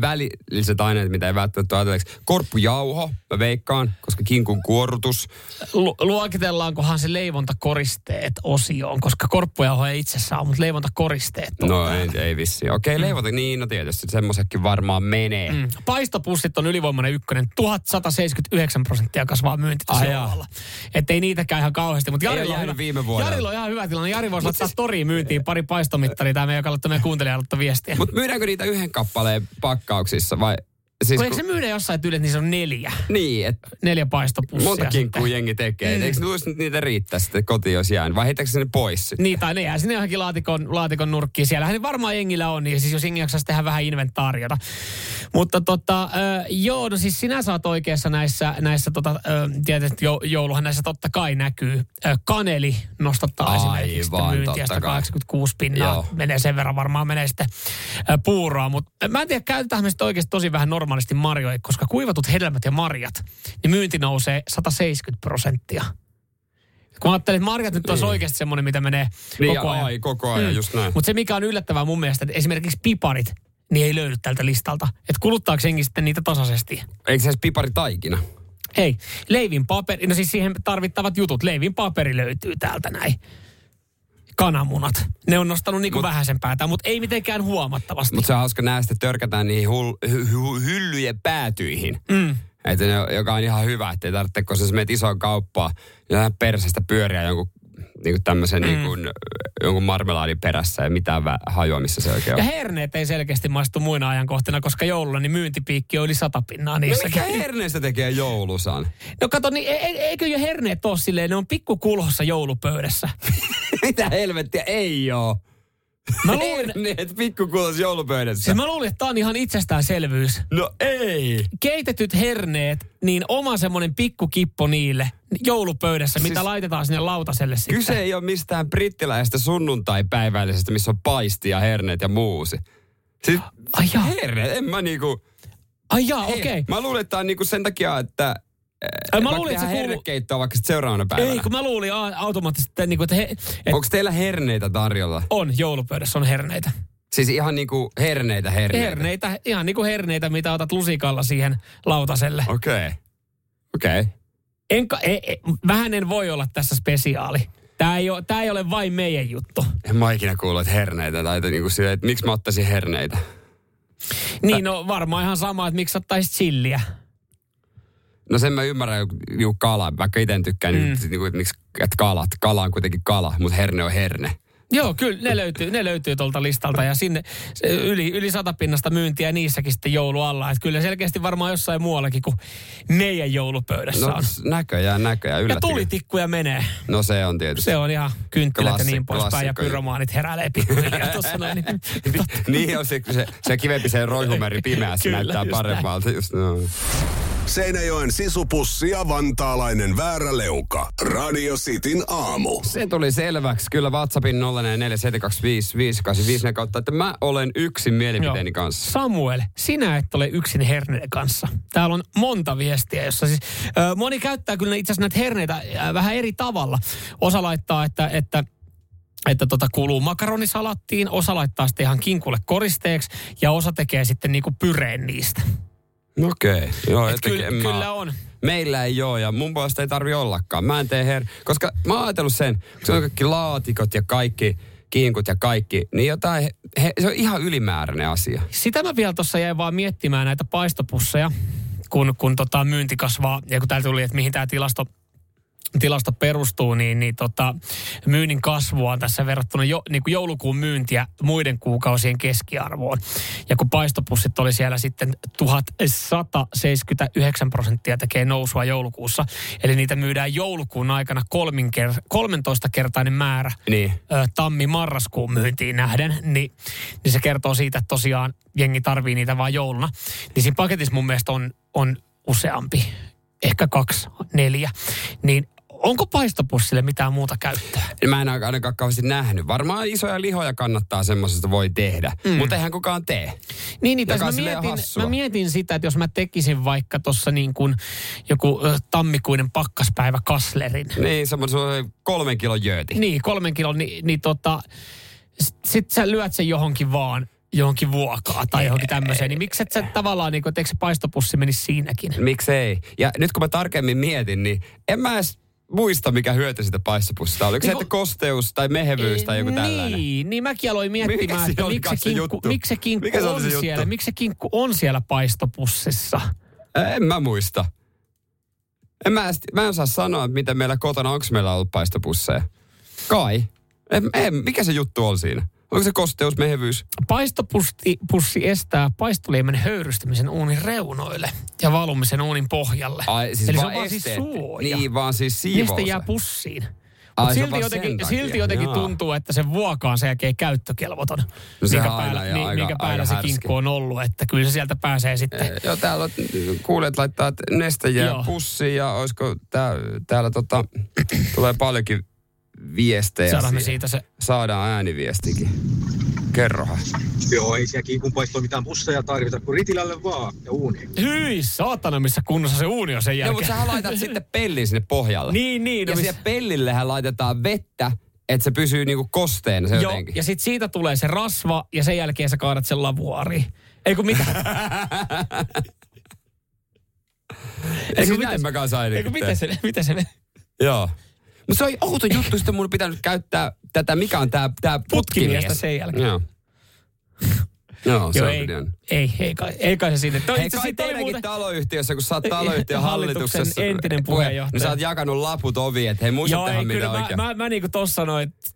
välilliset aineet, mitä ei välttämättä ajatelleeksi. Korppujauho, mä veikkaan, koska kinkun kuorutus. Lu- luokitellaankohan se leivontakoristeet osioon, koska korppujauho ei itsessään ole, mutta leivontakoristeet on No täällä. ei, ei vissi. Okei, okay, leivota, niin no tietysti semmoisetkin varmaan menee. Mm. Paistopussit on ylivoimainen ykkönen. 1179 prosenttia kasvaa myynti tässä. Että ei niitäkään ihan kauheasti. Mutta Jarilla, ole on hyvä, viime vuodelta. Jarilla on ihan hyvä tilanne. Jari voisi laittaa siis... toriin myyntiin pari paistomittaria. Tämä meidän, joka laittaa meidän kuuntelijalle viestiä. Mutta myydäänkö niitä yhden kappaleen pakkauksissa vai? Siis kun eikö se myydä jossain tyyliin, että niissä on neljä. Niin, että Neljä paistopussia. monta kinkkua jengi tekee. Mm. Eikö että niitä riittää sitten kotiin, jos jään? Vai heitäkö se ne pois sitten? Niin, tai ne jää sinne johonkin laatikon, laatikon nurkkiin. Siellähän ne varmaan jengillä on, niin siis jos jengi jaksaisi tehdä vähän inventaariota. Mutta tota, äh, joo, no siis sinä saat oikeassa näissä, näissä tota, äh, tietysti jo, jouluhan näissä totta kai näkyy. Äh, kaneli nostattaa Aivan, esimerkiksi myyntiä, sitä kai. 86 pinnaa. Joo. Menee sen verran varmaan, menee sitten äh, puuroa. Mutta mä en tiedä, käytetään me sitten oikeasti tosi vähän normaalisti marjoja, koska kuivatut hedelmät ja marjat, niin myynti nousee 170 prosenttia. Kun ajattelin, että marjat nyt olisi Niin. oikeasti semmoinen, mitä menee Niin, koko ajan. ai, koko ajan, just näin. Mutta se, mikä on yllättävää mun mielestä, että esimerkiksi piparit, niin ei löydy tältä listalta. Että kuluttaako jengi sitten niitä tasaisesti? Eikö se edes pipari taikina? Hei, leivin paperi, no siis siihen tarvittavat jutut. Leivin paperi löytyy täältä näin. Kananmunat. Ne on nostanut niinku Mut- vähäisen päätään, mutta ei mitenkään huomattavasti. Mutta se on hauska näistä törkätään niihin hul, hy, hy, hyllyjen päätyihin. Mm. Että ne, joka on ihan hyvä, että ei tarvitse, kun sä menet isoon kauppaan, niin persestä pyöriä jonkun niin tämmöisen mm. niin kuin, jonkun marmelaadin perässä ja mitään vä- hajua, missä se oikein Ja on. herneet ei selkeästi maistu muina ajankohtina, koska joululla niin myyntipiikki on yli sata pinnaa No niissä. mikä herneestä tekee joulusan? No kato, niin e- e- eikö jo herneet ole silleen, ne on pikkukulhossa joulupöydässä. Mitä helvettiä ei oo? Mä luulin, Herneet pikkukuulos joulupöydässä. siis mä luulin, että tää on ihan itsestäänselvyys. No ei. keitetyt herneet, niin oma semmoinen pikkukippo niille joulupöydässä, mitä Siis- laitetaan sinne lautaselle sitten. Kyse ei ole mistään brittiläisestä sunnuntai-päiväisestä, missä on paisti ja herneet ja muusi. Siis Ai jaa. herneet, en mä niinku... Ai jaa, okei. Okay. Mä luulen, että tää on niinku sen takia, että... Ai, mä luulin, että se hernekeittoa vaikka sit seuraavana päivänä. Ei, kun mä luulin a- automaattisesti, että, niinku, että, he, että Onko teillä herneitä tarjolla? on joulupöydässä on herneitä. Siis ihan niinku herneitä herneitä? Herneitä, ihan niin kuin herneitä, mitä otat lusikalla siihen lautaselle. Okei. Okay. Okei. Okay. Enkä, e, e, vähän en voi olla tässä spesiaali. Tämä ei, ole, tämä ei ole vain meidän juttu. En mä ikinä kuullut, että herneitä tai että, niinku sille, että miksi mä ottaisin herneitä. Niin, no varmaan ihan sama, että miksi ottaisit chilliä. No sen mä ymmärrän joku kala, vaikka itse en tykkää, mm. niin, niin kuin, että, miksi, että kalat, kala on kuitenkin kala, mutta herne on herne. Joo, kyllä ne löytyy, ne löytyy tuolta listalta ja sinne yli, yli sata pinnasta myyntiä niissäkin sitten joulu alla. Että kyllä selkeästi varmaan jossain muuallakin kuin meidän joulupöydässä No on. näköjään, näköjään. Ja yllättävän. tulitikkuja menee. No se on tietysti. Se on ihan kynttilät ja Klassi- niin poispäin ja pyromaanit heräilee pikkuhiljaa tuossa noin. Niin, niin on se, se, se kivempi se roihumeri pimeässä näyttää paremmalta. Just, no. Seinäjoen sisupussi ja vantaalainen vääräleuka. Radio Cityn aamu. Se tuli selväksi kyllä WhatsAppin 0447255854 kautta, että mä olen yksin mielipiteeni Joo. kanssa. Samuel, sinä et ole yksin herneiden kanssa. Täällä on monta viestiä, jossa siis ö, moni käyttää kyllä itse asiassa näitä herneitä ö, vähän eri tavalla. Osa laittaa, että, että että tota kuuluu makaronisalattiin, osa laittaa sitten ihan kinkulle koristeeksi ja osa tekee sitten niinku pyreen niistä. Okei, okay. joo. Et kyllä, mä- kyllä on. Meillä ei ole ja mun puolesta ei tarvi ollakaan. Mä en tee her... Koska mä oon ajatellut sen, kun se on kaikki laatikot ja kaikki kinkut ja kaikki, niin jotain, he, se on ihan ylimääräinen asia. Sitä mä vielä tuossa jäin vaan miettimään näitä paistopusseja, kun, kun tota myynti kasvaa ja kun täällä tuli, että mihin tämä tilasto tilasto perustuu, niin, niin tota, myynnin kasvua on tässä verrattuna jo, niin kuin joulukuun myyntiä muiden kuukausien keskiarvoon. Ja kun paistopussit oli siellä sitten 1179 prosenttia tekee nousua joulukuussa, eli niitä myydään joulukuun aikana kolminker, 13-kertainen määrä Niin. tammi-marraskuun myyntiin nähden, niin, niin se kertoo siitä, että tosiaan jengi tarvii niitä vain jouluna. Niin siinä paketissa mun mielestä on, on useampi, ehkä kaksi, neljä. Niin onko paistopussille mitään muuta käyttöä? Mä en ainakaan kauheasti nähnyt. Varmaan isoja lihoja kannattaa semmoisesta voi tehdä, mm. mutta eihän kukaan tee. Niin, niin mä mietin, hassua. mä mietin sitä, että jos mä tekisin vaikka tuossa niin kuin joku tammikuinen pakkaspäivä kaslerin. Niin, semmoinen kolmen kilon jööti. Niin, kolmen kilon, niin, niin tota, sit, sit sä lyöt sen johonkin vaan johonkin vuokaa tai johonkin tämmöiseen, niin miksi et sä tavallaan, niin kuin, että eikö se paistopussi menisi siinäkin? Miksei? Ja nyt kun mä tarkemmin mietin, niin en mä edes muista, mikä hyöty sitä paistopussista. Oliko se, Niin että kosteus tai mehevyys tai joku tällainen? Niin, niin mäkin aloin Mikä miettimään, se että oli miksi se, kinkku, juttu? miksi se kinkku Mikä se oli on se juttu? siellä, miksi se kinkku on siellä paistopussissa. En mä muista. En mä, mä en osaa sanoa, mitä meillä kotona, onko meillä ollut paistopusseja. Kai. En, en, mikä se juttu on siinä? Onko se kosteus, mehevyys? Paistopussi pussi estää paistoliemen höyrystymisen uunin reunoille ja valumisen uunin pohjalle. Ai, siis Eli se on vaan siis suoja. Niin, vaan siis siivous. jää pussiin. Ai, se silti jotenkin, silti jotenkin Jaa. tuntuu, että se vuoka on sen jälkeen käyttökelvoton. No minkä päällä, jo niin, aika- minkä päällä aika se härski. kinkku on ollut. Että kyllä se sieltä pääsee sitten. Eh, Joo, täällä kuulet laittaa että neste jää Joo. pussiin ja olisiko tää, täällä tota, tulee paljonkin viestejä. Saadaan me siitä se Saadaan ääniviestikin. Kerrohan. Joo, ei siellä kiikunpaistoa mitään busseja tarvita, kun ritilälle vaan ja uuni. Hyi saatana, missä kunnossa se uuni on sen Joo, jälkeen. mutta sähän laitat sitten pellin sinne pohjalle. Niin, niin. ja no, siihen pellillehän laitetaan vettä, että se pysyy niinku kosteena se Joo, jotenkin. ja sitten siitä tulee se rasva ja sen jälkeen sä kaadat sen lavuaariin. Ei kun mitä? Ei kun kun näin mä kanssa miten se, miten se Joo. Mutta se on outo juttu, sitten mun pitänyt käyttää tätä, mikä on tää, tää Putkimiestä putkimies. sen jälkeen. Joo. Joo, se Joo, on ei, kyllä. ei, ei, kai, ei kai se sinne. Toi, Hei, kai asiassa toi teidänkin muuten- taloyhtiössä, kun sä oot taloyhtiön Hallituksen hallituksessa. entinen puhe- puheenjohtaja. Niin sä oot jakanut laput oviin, että hei muistattehan mitä kyllä mä, oikein. mä, mä, niinku tossa sanoin, että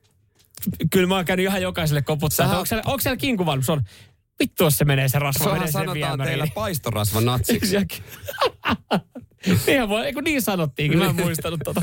kyllä mä oon käynyt ihan jokaiselle koputtaa. Sähän- Onko siellä, onko siellä kinkkuvalmis? On. Vittu, jos se menee se rasva, Suohan menee sen sanotaan viemäriin. teillä paistorasva natsiksi. Niinhän voi, eikö niin sanottiinkin, mä en muistanut tota.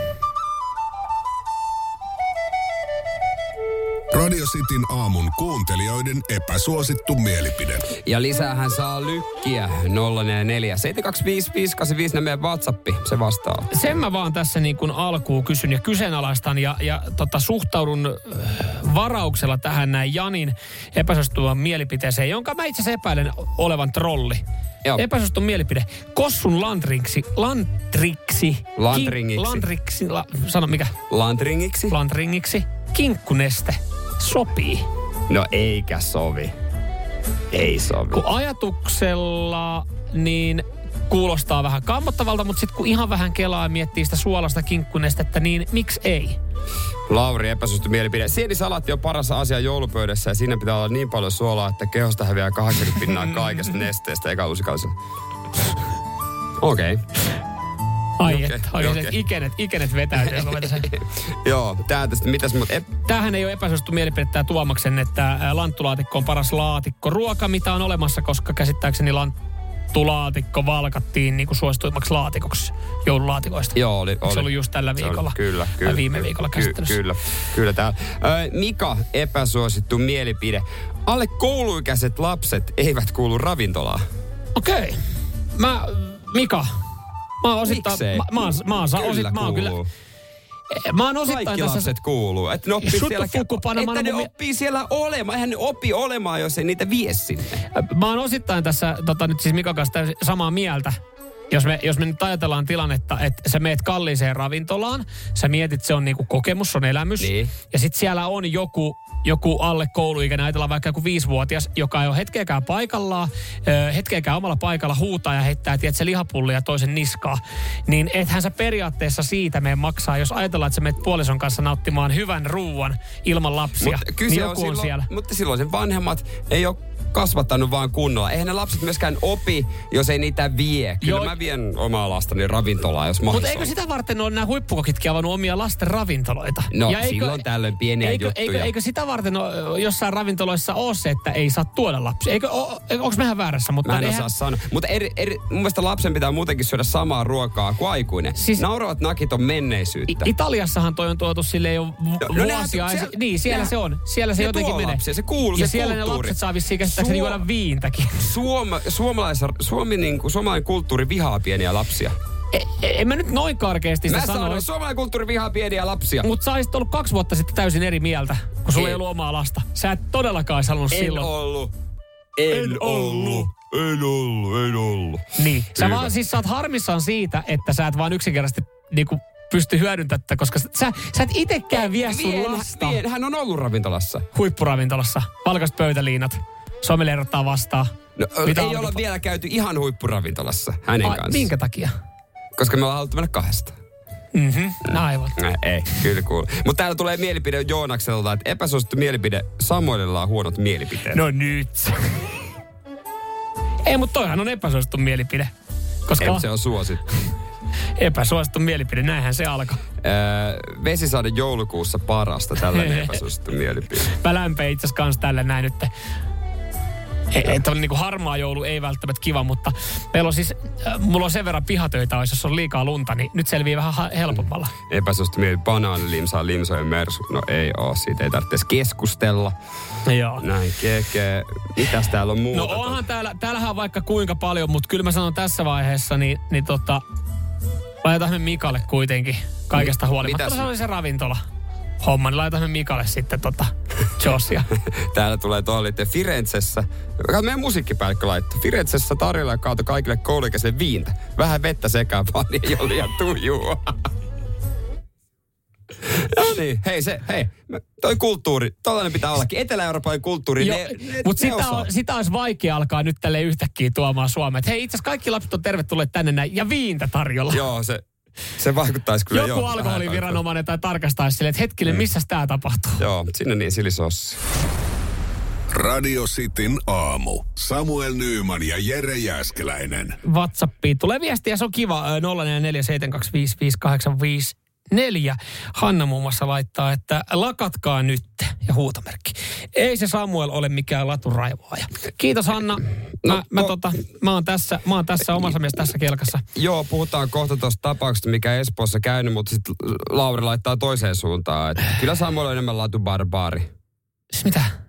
Radio Cityn aamun kuuntelijoiden epäsuosittu mielipide. Ja lisäähän saa lykkiä 044 725 meidän WhatsAppi, se vastaa. Sen mä vaan tässä niin kuin alkuun kysyn ja kyseenalaistan ja, ja tota, suhtaudun äh, varauksella tähän näin Janin epäsuosittuvan mielipiteeseen, jonka mä itse asiassa epäilen olevan trolli. Joo. Epäsuosittu mielipide. Kossun lantriksi, lantriksi. Lantringiksi. Kin, lantriksi, la, sano mikä? Lantringiksi? Lantringiksi. Kinkkuneste. Sopii. No eikä sovi. Ei sovi. Kun ajatuksella, niin kuulostaa vähän kammottavalta, mutta sitten kun ihan vähän kelaa ja miettii sitä suolasta kinkkunestettä, niin miksi ei? Lauri epäsuosittu mielipide. Sienisalatti on paras asia joulupöydässä ja siinä pitää olla niin paljon suolaa, että kehosta häviää 80 pinnaa kaikesta nesteestä eikä uusikausella. Okei. Okay. Ai okay, oikein okei. okay. ikenet, ikenet vetäytyy. Joo, tää tästä. Mitäs mut... Ep... Tämähän ei ole epäsuosittu mielipide tämä Tuomaksen, että lanttulaatikko on paras laatikko ruoka, mitä on olemassa, koska käsittääkseni lanttulaatikko valkattiin niin kuin suosituimmaksi laatikoksi joululaatikoista. Joo, oli, oli. Se oli just tällä Se oli- viikolla. Kyllä, kyllä. viime ky- viikolla ky- käsittelyssä. Kyllä, kyllä tää. Ö, Mika, epäsuosittu mielipide. Alle kouluikäiset lapset eivät kuulu ravintolaan. Okei. Okay. Mä, Mika, mä oon osittain, Miksei? mä, mä, oon, mä, oon, Kyllä osit, mä oon kyllä, kuuluu. mä oon osittain Kaikki tässä, lapset kuuluu. Että ne oppii siellä, että ne oppii siellä olemaan. Eihän ne opi olemaan, jos ei niitä vie sinne. Mä oon osittain tässä tota, nyt siis Mikan kanssa samaa mieltä. Jos me, jos me nyt ajatellaan tilannetta, että sä meet kalliiseen ravintolaan, sä mietit, se on niinku kokemus, se on elämys. Niin. Ja sitten siellä on joku, joku alle kouluikäinen, ajatellaan vaikka joku viisivuotias, joka ei ole hetkeäkään paikallaan, hetkeäkään omalla paikalla huutaa ja heittää, tiedätkö, lihapullia toisen niskaa. Niin ethän sä periaatteessa siitä mene maksaa, jos ajatellaan, että sä menet puolison kanssa nauttimaan hyvän ruuan ilman lapsia. Kyllä niin on joku on, silloin, siellä. Mutta silloin sen vanhemmat ei ole kasvattanut vaan kunnolla. Eihän ne lapset myöskään opi, jos ei niitä vie. Kyllä Joo. mä vien omaa lastani ravintolaan, jos Mutta mahdollista eikö on. sitä varten ole nämä huippukokitkin avannut omia lasten ravintoloita? No, silloin tällöin pieniä eikö, juttuja. Eikö, eikö sitä varten ole, jossain ravintoloissa ole se, että ei saa tuoda lapsia? Eikö, o, onko mehän väärässä? Mutta Mä en eihän- osaa sanoa. Mutta eri, eri, mun mielestä lapsen pitää muutenkin syödä samaa ruokaa kuin aikuinen. Siis- Nauravat nakit on I- menneisyyttä. Italiassahan toi on tuotu silleen jo vu- no nehän- vuosia. se- niin, siellä nehän- se on. Siellä se ne jotenkin menee. lapsia, se kuuluu, Ja se siellä ne kulttuuri. lapset saa vissiin käsittääkseni Suo- juoda viintäkin. Suoma, suomalaisessa, Suomi, niin kuin, suomalainen kulttuuri vihaa pieniä lapsia. E, e, en mä nyt noin karkeasti sitä Mä sano. sanon, suomalainen kulttuuri vihaa pieniä lapsia. Mutta sä olisit ollut kaksi vuotta sitten täysin eri mieltä, kun sulla ei En. ollut omaa lasta. Sä et todellakaan halunnut en silloin. ollut. En, ollut. En ollut, en ollut. Niin. Sä Hyvä. vaan siis sä oot harmissaan siitä, että sä et vaan yksinkertaisesti niinku pysty hyödyntämään, tätä, koska sä, sä et itekään vie sun Vien, lasta vien, hän on ollut ravintolassa. huippuravintolassa. Valkoiset pöytäliinat. Someli erottaa vastaan. No, Mitä ei olla vielä käyty ihan huippuravintolassa hänen Ai, kanssa. minkä takia? Koska me ollaan haluttu mennä kahdesta. Mhm, aivan. Äh, ei, kyllä kuulu. Mutta täällä tulee mielipide Joonakselta, että epäsuosittu mielipide, Samuelilla on huonot mielipiteet. No nyt. Ei, mutta toihan on epäsuosittu mielipide. Koska Ei, se on suosittu. epäsuosittu mielipide, näinhän se alkoi. Öö, vesisade joulukuussa parasta, tällainen epäsuosittu mielipide. Mä lämpein itse asiassa kans tälle näin nyt. Tämmönen niinku harmaa joulu ei välttämättä kiva, mutta meillä on siis, äh, mulla on sen verran pihatöitä, olisi, jos on liikaa lunta, niin nyt selviää vähän helpommalla. Epäsuosittu mielipide, banaanilimsaa, limsojen mersu. No ei oo, siitä ei tarvitse keskustella. Joo. Näin, keke. Mitäs täällä on muuta? No onhan täällä, täällähän on vaikka kuinka paljon, mutta kyllä mä sanon tässä vaiheessa, niin, niin tota, laitetaan me Mikalle kuitenkin kaikesta huolimatta. mitäs? Se oli se ravintola homma, niin laitetaan me Mikalle sitten tota Josia. Täällä tulee tuolla liittyen Firenzessä. Kato, meidän musiikkipäällikkö laittoi. Firenzessä tarjolla kautta kaikille kouluikäisille viintä. Vähän vettä sekaan vaan, niin ei ole liian tujua. No niin, hei se, hei, toi kulttuuri, tollainen pitää ollakin. Etelä-Euroopan kulttuuri, Joo, ne, ne, mutta ne sitä, osaa. on, sitä olisi vaikea alkaa nyt tälle yhtäkkiä tuomaan Suomeen. Hei, itse asiassa kaikki lapset on tervetulleet tänne näin ja viintä tarjolla. Joo, se, se vaikuttaisi kyllä Joku alkoholiviranomainen tai tarkastaisi sille, että hetkinen, mm. missä tämä tapahtuu. Joo, sinne niin silisossi. Radio Cityn aamu. Samuel Nyyman ja Jere Jäskeläinen. WhatsAppiin tulee viestiä, se on kiva. 0447255854 neljä. Hanna muun muassa laittaa, että lakatkaa nyt ja huutomerkki. Ei se Samuel ole mikään laturaivoaja. Kiitos Hanna. Mä, no, mä, no, tota, mä, oon tässä, mä oon tässä omassa mielessä tässä kelkassa. Joo, puhutaan kohta tuosta tapauksesta, mikä Espoossa käynyt, mutta sitten Lauri laittaa toiseen suuntaan. Että kyllä Samuel on enemmän latubarbaari. Siis mitä?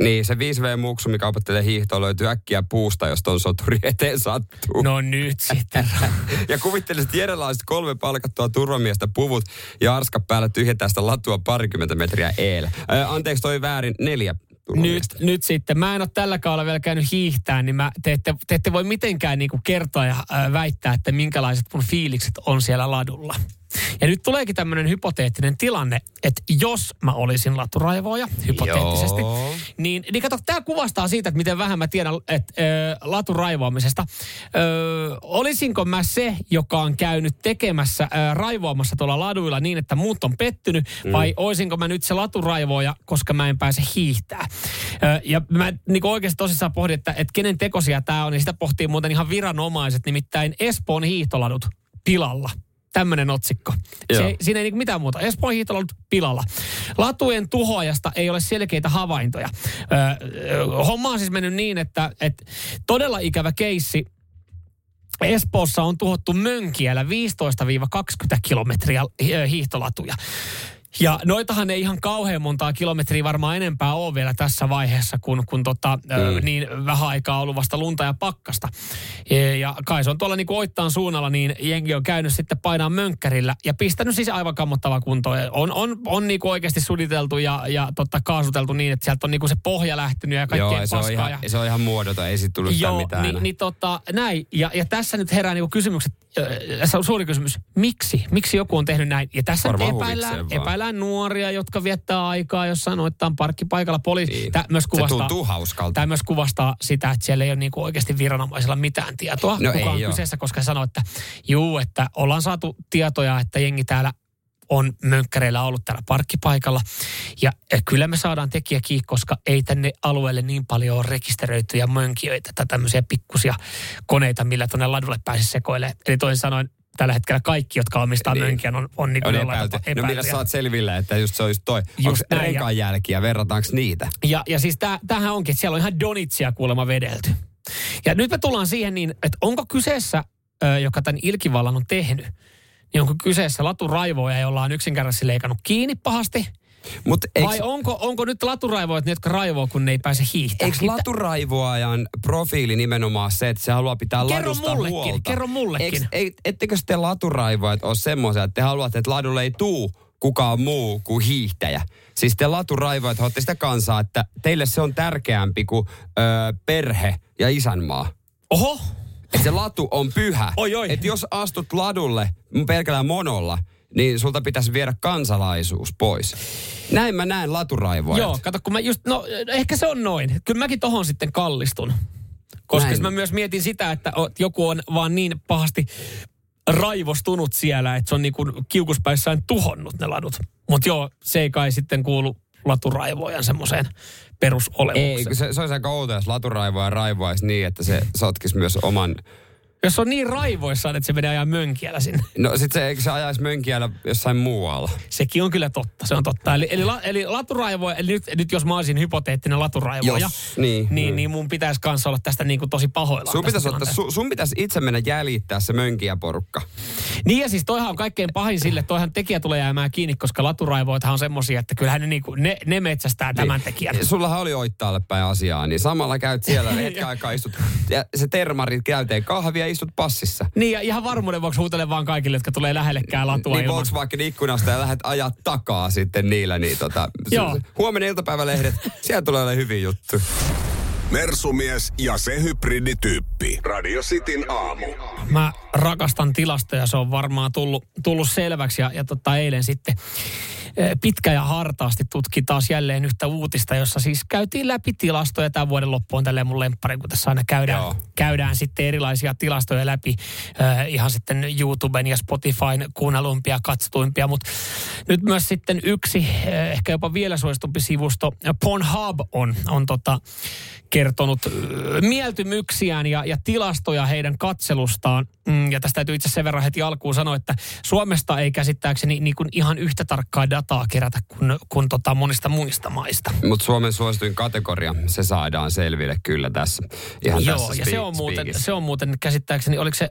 Niin, se 5V-muksu, mikä opettelee hiihtoa, löytyy äkkiä puusta, jos ton soturi eteen sattuu. No nyt sitten. Ja kuvittelisit, olisi kolme palkattua turvamiestä puvut ja arska päällä tyhjentää sitä latua parikymmentä metriä eellä. Ää, anteeksi, toi väärin neljä Nyt, nyt sitten. Mä en ole tällä kaudella vielä käynyt hiihtää, niin mä, te, ette, te ette voi mitenkään niinku kertoa ja äh, väittää, että minkälaiset mun fiilikset on siellä ladulla. Ja nyt tuleekin tämmöinen hypoteettinen tilanne, että jos mä olisin laturaivoja, hypoteettisesti, Joo. niin, niin kato, tämä kuvastaa siitä, että miten vähän mä tiedän että, ö, laturaivoamisesta. Ö, olisinko mä se, joka on käynyt tekemässä, ö, raivoamassa tuolla laduilla niin, että muut on pettynyt, mm. vai olisinko mä nyt se laturaivoja, koska mä en pääse hiihtää. Ö, ja mä niin oikeasti tosissaan pohdin, että, että kenen tekosia tämä on, ja sitä pohtii muuten ihan viranomaiset, nimittäin Espoon hiihtoladut pilalla. Tämmöinen otsikko. Joo. Se, siinä ei niinku mitään muuta. Espoon hiihtoladut pilalla. Latujen tuhoajasta ei ole selkeitä havaintoja. Öö, homma on siis mennyt niin, että, että todella ikävä keissi. Espoossa on tuhottu Mönkiellä 15-20 kilometriä ö, hiihtolatuja. Ja noitahan ei ihan kauhean montaa kilometriä varmaan enempää ole vielä tässä vaiheessa, kun, kun tota, mm. niin vähän aikaa ollut vasta lunta ja pakkasta. Ja, ja kai se on tuolla niin Oittaan suunnalla, niin jengi on käynyt sitten painaa mönkkärillä ja pistänyt siis aivan kammottava kuntoon. On, on, on niin oikeasti suditeltu ja, ja totta, kaasuteltu niin, että sieltä on niin se pohja lähtenyt ja kaikkea Joo, se on, ihan, ja, se on ihan muodoton, ei siitä tullut Joo, mitään. niin, niin tota, näin. Ja, ja tässä nyt herää niinku kysymykset, se on suuri kysymys, miksi? Miksi joku on tehnyt näin? Ja tässä Varmaan epäillään, epäillään nuoria, jotka viettää aikaa jossain noittaan parkkipaikalla. Poliisi, Niin. tämä myös kuvastaa, hauskalta. tämä myös kuvastaa sitä, että siellä ei ole niinku oikeasti viranomaisilla mitään tietoa, No kuka on ei oo. kyseessä, koska sanoo, että juu, että ollaan saatu tietoja, että jengi täällä on mönkkäreillä ollut täällä parkkipaikalla. Ja eh, kyllä me saadaan tekijä kiinni, koska ei tänne alueelle niin paljon ole rekisteröityjä mönkijöitä tai tämmöisiä pikkusia koneita, millä tuonne ladulle pääsisi sekoilemaan. Eli toisin sanoen tällä hetkellä kaikki, jotka omistaa Niin. mönkiän, on, on, niin On epäilty. tapaa No millä oot selville, että just se olisi toi. Onko Just ja- rekan jälkiä, verrataanko niitä? Ja, ja siis tää, tämähän onkin, että siellä on ihan donitsia kuulemma vedelty. Ja nyt me tullaan siihen niin, että onko kyseessä, joka tämän ilkivallan on tehnyt, niin onko kyseessä laturaivoja, jolla on yksinkertaisesti leikannut kiinni pahasti? Mut Eiks... Vai onko, onko nyt laturaivoja ne, jotka raivoo, kun ne ei pääse hiihtämään? Eikö laturaivoajan profiili nimenomaan se, että se haluaa pitää Kerro ladusta mullekin, huolta? kerro mullekin. Ei, ettekö te laturaivoajat ole semmoisia, että te haluatte, että ladulle ei tuu kukaan muu kuin hiihtäjä? Siis te laturaivoajat olette sitä kansaa, että teille se on tärkeämpi kuin ö, perhe ja isänmaa. Oho, Että se latu on pyhä. Oi, oi. Että jos astut ladulle pelkällä monolla, niin sulta pitäisi viedä kansalaisuus pois. Näin mä näen laturaivoajat. joo, kato kun mä just, no ehkä se on noin. Kyllä mäkin tohon sitten kallistun. Koska Näin. mä myös mietin sitä, että joku on vaan niin pahasti raivostunut siellä, että se on niin kuin kiukuspäissään tuhonnut ne ladut. Mutta joo, se ei kai sitten kuulu laturaivojan semmoiseen perusolemukseen. Ei, se, se olisi aika outoa, jos laturaivoja raivoaisi niin, että se sotkisi myös oman... Jos on niin raivoissaan, että se menee ajaa mönkiällä sinne. No sit se, eikö se ajaisi mönkiällä jossain muualla? Sekin on kyllä totta, se on totta. Eli, eli, la, eli laturaivoja, eli nyt, nyt jos mä olisin hypoteettinen laturaivoja, Jos, niin, niin, mm. niin mun pitäisi kanssa olla tästä niin kuin tosi pahoillaan. Sun pitäisi, ottaa, su, sun pitäisi itse mennä jäljittää se mönkiäporukka. Niin ja siis toihan on kaikkein pahin sille, että toihan tekijä tulee jäämään kiinni, koska laturaivoithan on semmosia, että kyllähän ne, niinku, ne, ne metsästää tämän tekijän. Niin. Sullahan oli oittaalle päin asiaa, niin samalla käyt siellä hetken aikaa istut. Ja se termari käyteen kahvia istut passissa. Niin ja ihan varmuuden vuoksi huutelen vaan kaikille, jotka tulee lähellekään latua niin ilman. Volkswagen ikkunasta ja lähdet ajaa takaa sitten niillä. Niin tota, Joo. huomenna iltapäivälehdet, siellä tulee olemaan hyvin juttu. Mersumies ja se hybridityyppi. Radio Cityn aamu. Mä rakastan tilastoja, se on varmaan tullut, tullut selväksi. Ja, ja tota, eilen sitten pitkä ja hartaasti tutki taas jälleen yhtä uutista, jossa siis käytiin läpi tilastoja. Tämän vuoden loppu on tälleen mun lemppari, kun tässä aina käydään, Joo. käydään sitten erilaisia tilastoja läpi. Äh, ihan sitten YouTuben ja Spotifyn kuunnelumpia, katsotuimpia. Mutta nyt myös sitten yksi, eh, ehkä jopa vielä suositumpi sivusto, Pornhub on, on tota, kertonut mieltymyksiään ja, ja tilastoja heidän katselustaan. Mm, ja tästä täytyy itse sen verran heti alkuun sanoa, että Suomesta ei käsittääkseni niin kuin ihan yhtä tarkkaa dataa kerätä kuin, kuin tota monista muista maista. Mutta Suomen suosituin kategoria, se saadaan selville kyllä tässä. Ihan Joo, tässä ja se speak- on, muuten, se on muuten käsittääkseni, oliko se,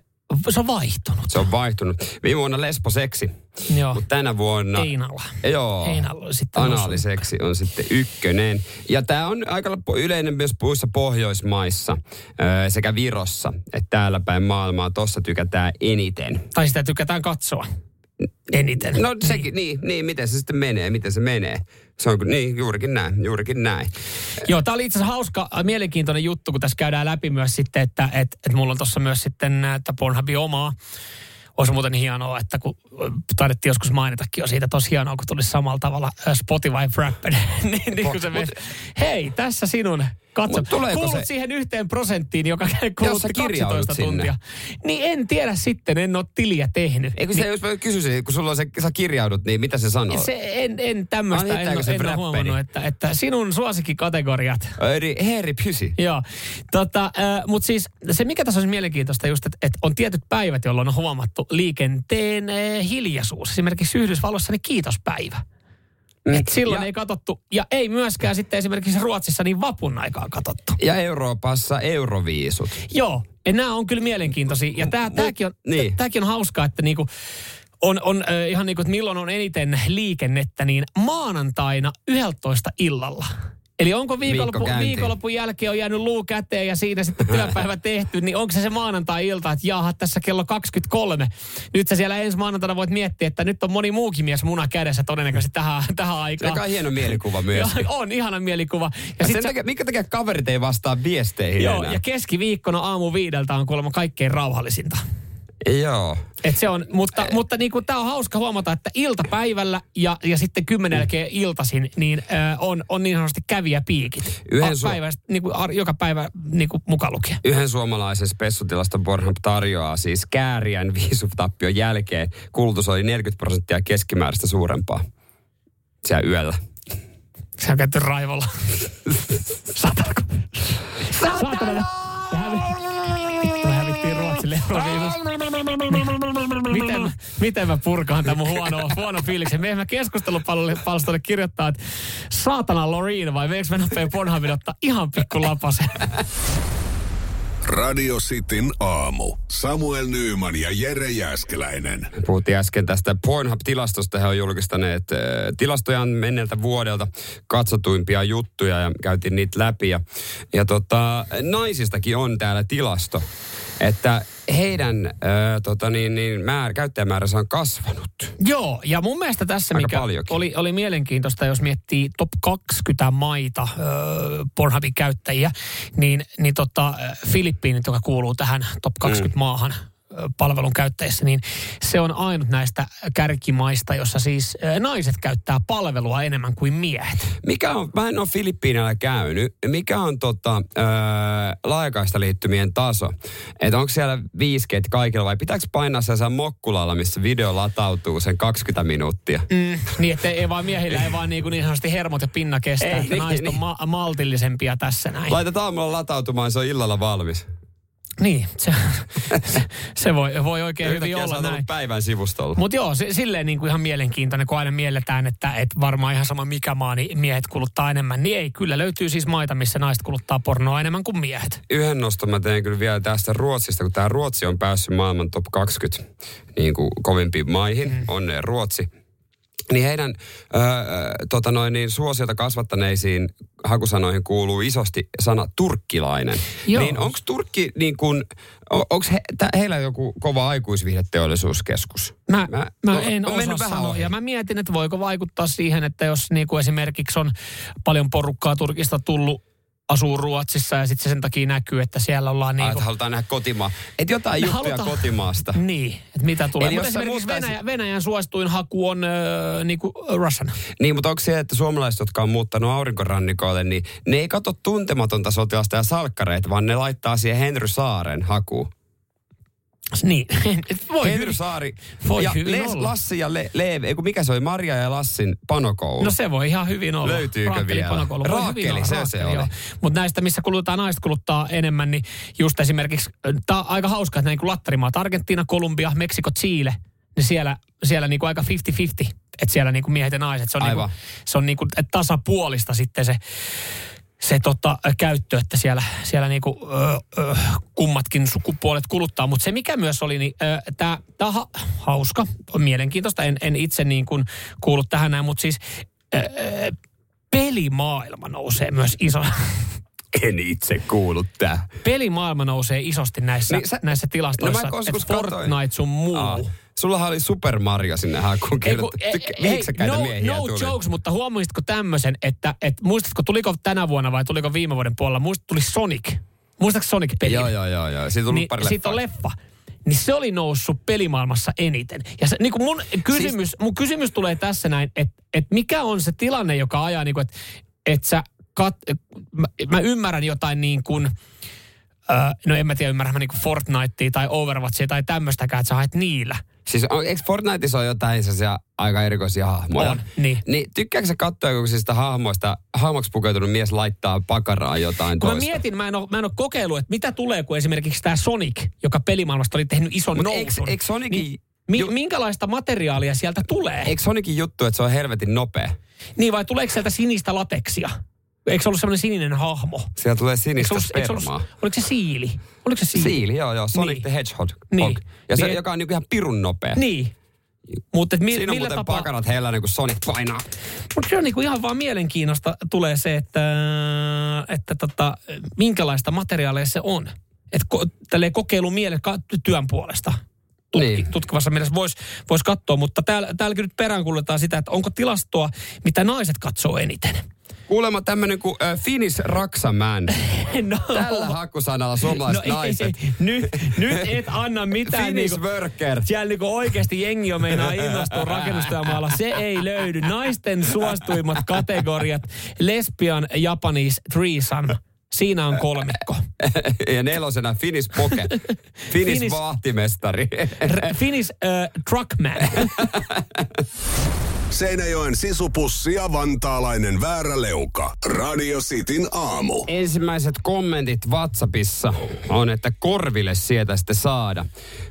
se on vaihtunut. Se on vaihtunut. Viime vuonna lesboseksi, Joo. mutta tänä vuonna... Einalla. Joo. Einalla sitten Anaaliseksi on sitten ykkönen. Ja tämä on aika yleinen myös muissa Pohjoismaissa öö, sekä Virossa, että täällä päin maailmaa. Tossa tykätään eniten. Tai sitä tykätään katsoa eniten. No sekin, niin, niin, miten se sitten menee, miten se menee. Se on, niin, juurikin näin, juurikin näin. Joo, tämä oli itse asiassa hauska, äh, mielenkiintoinen juttu, kun tässä käydään läpi myös sitten, että et, et mulla on tuossa myös sitten, äh, että Pornhubin omaa, olisi muuten hienoa, että kun taidettiin joskus mainitakin jo siitä, olisi hienoa, kun tulisi samalla tavalla Spotify Wrapped. niin, niin kuin se Mut- Hei, tässä sinun. Katso, kuulut se- siihen yhteen prosenttiin, joka kulutti kirjaudut 12 sinne. tuntia. Niin en tiedä sitten, en ole tiliä tehnyt. Eikö se, jos mä kysyisin, kun sulla on se, sä kirjaudut, niin mitä se sanoo? Se, en, en tämmöistä, Ai, en, se en ole huomannut, että, että sinun suosikkikategoriat. Eli Heeri Pysi. Joo, tota, äh, mutta siis se mikä tässä olisi mielenkiintoista just, että, että on tietyt päivät, jolloin on huomattu liikenteen äh, hiljaisuus. Esimerkiksi Yhdysvalloissa niin kiitospäivä. Mm. Et silloin Ja- ei katsottu, ja ei myöskään sitten esimerkiksi Ruotsissa niin vapun aikaan katsottu. Ja Euroopassa euroviisut. Joo, ja nämä on kyllä mielenkiintoisia. Ja tää, tääkin, on, niin. niin. tääkin on hauskaa, että niinku, on, on äh, ihan niin kuin, että milloin on eniten liikennettä, niin maanantaina 11 illalla. Eli onko viikonloppu, viikonlopun jälkeen on jäänyt luu käteen ja siinä sitten työpäivä tehty, niin onko se se maanantai-ilta, että jaha, tässä kello 23. Nyt sä siellä ensi maanantaina voit miettiä, että nyt on moni muukin mies muna kädessä todennäköisesti tähän, tähän Se aikaan. on hieno mielikuva myös. Ja, on ihana mielikuva. Ja, Ja sen sä- takia, minkä takia kaverit ei vastaa viesteihin Joo, enää? ja keskiviikkona aamu viideltä on kuulemma kaikkein rauhallisinta. Joo. Et se on, mutta, mutta niin tämä on hauska huomata, että iltapäivällä ja, ja sitten kymmenen jälkeen iltasin, niin ö, on, on niin sanotusti kävijäpiikit. Yhden A- su- päivästä, niin kuin, ar- joka päivä niin kuin mukaan lukien. Yhden suomalaisen spessutilaston Pornhub tarjoaa siis kääriän viisutappion jälkeen. Kulutus oli 40 prosenttia keskimääräistä suurempaa. Siellä yöllä. Se on käyty raivolla. Satanako? Se Vittu, me hävittiin Ruotsille. Miten, mä- miten mä purkaan tämän mun huono, huono fiiliksen? Me mä keskustelupalstolle kirjoittaa, että saatana Loreen vai meikö mä nopea Pornhubin ottaa ihan pikku lapasen? Radio Cityn aamu. Samuel Nyyman ja Jere Jäskeläinen. Puhuttiin äsken tästä Pornhub-tilastosta. He on julkistaneet äh, tilastoja menneeltä vuodelta katsotuimpia juttuja ja käytiin niitä läpi. Ja, ja tota, naisistakin on täällä tilasto, että heidän äh, tota niin, niin määr, käyttäjämääränsä on kasvanut. Joo, ja mun mielestä tässä, Aika mikä paljonkin. oli, oli mielenkiintoista, jos miettii top 20 maita ö, Pornhubin käyttäjiä, niin, niin tota, Filippiinit, joka kuuluu tähän top 20 mm. maahan palvelun käyttäjissä, niin se on ainut näistä kärkimaista, jossa siis naiset käyttää palvelua enemmän kuin miehet. Mikä on, mä en ole Filippiinillä käynyt, mikä on tota, öö, laajakaista liittymien taso? Että onko siellä 5G kaikilla vai pitääkö painaa se mokkulalla, missä video latautuu sen 20 minuuttia? Mm, niin, että ei vaan miehillä ei vaan niin, kuin niin sanotusti hermot ja pinna kestää, Ei, niin, naiset on niin. ma- maltillisempia tässä näin. Laitat aamulla latautumaan, se on illalla valmis. Niin, se, se, voi, voi oikein hyvin olla näin. päivän sivustolla. Mutta joo, se, silleen niin kuin ihan mielenkiintoinen, kun aina mielletään, että, että varmaan ihan sama mikä maa, niin miehet kuluttaa enemmän. Niin ei, kyllä löytyy siis maita, missä naiset kuluttaa pornoa enemmän kuin miehet. Yhden noston mä teen kyllä vielä tästä Ruotsista, kun tämä Ruotsi on päässyt maailman top 20 niin kuin kovimpiin maihin. Mm. Onneen Ruotsi. Niin heidän öö, tota noin, niin suosiota kasvattaneisiin hakusanoihin kuuluu isosti sana turkkilainen. Joo. Niin onko Turkki niin kuin, onko he, tä, heillä joku kova aikuisviihdeteollisuuskeskus? Mä, mä, mä on- en on osaa sanoa. ohi. Ja mä mietin, että voiko vaikuttaa siihen, että jos niin kuin esimerkiksi on paljon porukkaa Turkista tullut asuu Ruotsissa ja sitten se sen takia näkyy, että siellä ollaan Niin niin kuin, halutaan nähdä kotimaa. Että jotain juttuja halutaan- kotimaasta. Niin, että mitä tulee. Eli Mutta esimerkiksi muuttaisit- Venäjä, Venäjän suosituin haku on öö, niin kuin Russian. Niin, mutta onko se, että suomalaiset, jotka on muuttanut aurinkorannikoille, niin ne ei katso tuntematonta sotilasta ja salkkareita, vaan ne laittaa siihen Henry Saaren hakuun. Niin, voi Henry hyvin. Saari Voi ja hyvin Les, olla. Lassi ja Le, kun mikä se oli, Maria ja Lassin panokoulu. No se voi ihan hyvin olla. Löytyykö Raakkeli vielä? panokoulu. Voi Raakkeli, hyvin olla, se se raakkeli, oli. Mutta näistä, missä kulutaan, naiset kuluttaa enemmän, niin just esimerkiksi, tämä on aika hauska, että näin kuin lattarimaat, Argentiina, Kolumbia, Meksiko, Chile, niin siellä, siellä niin kuin aika 50-50, että siellä niin kuin miehet ja naiset, se on, niin Aivan. kuin, se on niin kuin tasapuolista sitten se, se tota, käyttö, että siellä, siellä niinku, ö, ö, kummatkin sukupuolet kuluttaa. Mutta se mikä myös oli, niin tämä ha, hauska, on mielenkiintoista. En, en itse niin kuin kuulu tähän näin, mutta siis ö, ö, pelimaailma nousee myös iso. En itse kuullut tää. Pelimaailma nousee isosti näissä, Niin sä- näissä tilastoissa. No mä. Fortnite sun muu. Aa, sullahan oli Super Mario sinne hakuun ei, Viiksäkäitä no, miehiä no tuli. jokes, mutta huomasitko tämmöisen, että, että muistatko, tuliko tänä vuonna vai tuliko viime vuoden puolella, muistat, tuli Sonic. Muistatko Sonic-peli? Joo, joo, joo, joo. Siitä on niin pari siitä on leffa. niin se oli noussut pelimaailmassa eniten. Ja se, niin kuin mun, kysymys, siis... mun kysymys tulee tässä näin, että et mikä on se tilanne, joka ajaa, niin kuin, että et sä kat, mä, mä ymmärrän jotain niin kuin, no en mä tiedä, ymmärrän mä niin kuin Fortnitea tai Overwatchia tai tämmöistäkään, että sä haet niillä. Siis on, eikö Fortniteissa ole jotain sellaisia aika erikoisia hahmoja? On, niin. Niin tykkääkö sä katsoa, kun siis sitä hahmoista, hahmoksi pukeutunut mies laittaa pakaraa jotain Kun mä toista? mietin, mä en, ole, mä en ole kokeillut, että mitä tulee, kun esimerkiksi tämä Sonic, joka pelimaailmasta oli tehnyt ison Mutta nousun. eikö Sonicin, Niin, mi, ju- minkälaista materiaalia sieltä tulee? eikö Sonicin juttu, että se on helvetin nopea? Niin vai tuleeko sieltä sinistä lateksia? Eikö se ollut semmoinen sininen hahmo? Siellä tulee sinistä ollut, eikö se spermaa. ollut, oliko se siili? Oliko se siili? Siili, joo joo. Sonic Niin. the Hedgehog. Niin. Ja se, Niin. joka on niinku ihan pirun nopea. Niin. Mutta mi, Siinä on millä muuten tapaa... pakarat heillä, kun Sonic painaa. Mutta se on niinku ihan vaan mielenkiinnosta tulee se, että, että tota, minkälaista materiaalia se on. Että ko, tälleen kokeilu miele työn puolesta. Tutki, Niin. niin. Tutkivassa mielessä voisi vois katsoa, mutta täällä, täälläkin nyt peräänkuulutetaan sitä, että onko tilastoa, mitä naiset katsoo eniten. Kuulemma tämmönen kuin äh, Finnish Raksaman. No, Tällä hakusanalla suomalaiset no naiset. Ei, nyt, nyt et anna mitään Finnish niinku, worker. siellä niinku oikeasti jengi on meinaa innostua rakennustyömaalla. Se ei löydy. Naisten suosituimmat kategoriat. Lesbian, Japanese, threesome. Siinä on kolmikko. ja nelosena Finnish Pocket. Finnish, Finnish- vahtimestari. Finnish uh, truckman. Seinäjoen sisupussi ja vantaalainen vääräleuka. Radio Cityn aamu. Ensimmäiset kommentit WhatsAppissa on, että korville sieltä sitten saada.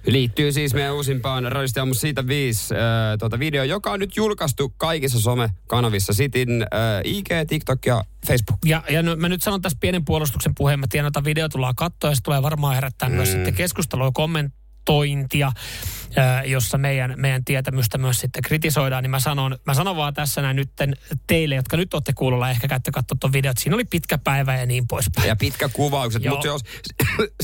Liittyy siis meidän uusimpaan Radiosti aamu siitä viisi äh, tuota video, joka on nyt julkaistu kaikissa somekanavissa. Sitin äh, IG, TikTok ja Facebook. Ja, ja no, mä nyt sanon tässä pienen puolustuksen puheen. Mä tiedän, että video tullaan katsoa ja se tulee varmaan herättää mm. myös sitten keskustelua ja kommentointia, äh, jossa meidän, meidän tietämystä myös sitten kritisoidaan. Niin mä sanon, mä sanon vaan tässä näin nytten teille, jotka nyt olette kuulolla, ehkä käytte katsoa tuon videot. Siinä oli pitkä päivä ja niin poispäin. Ja pitkä kuvaukset, mutta jos,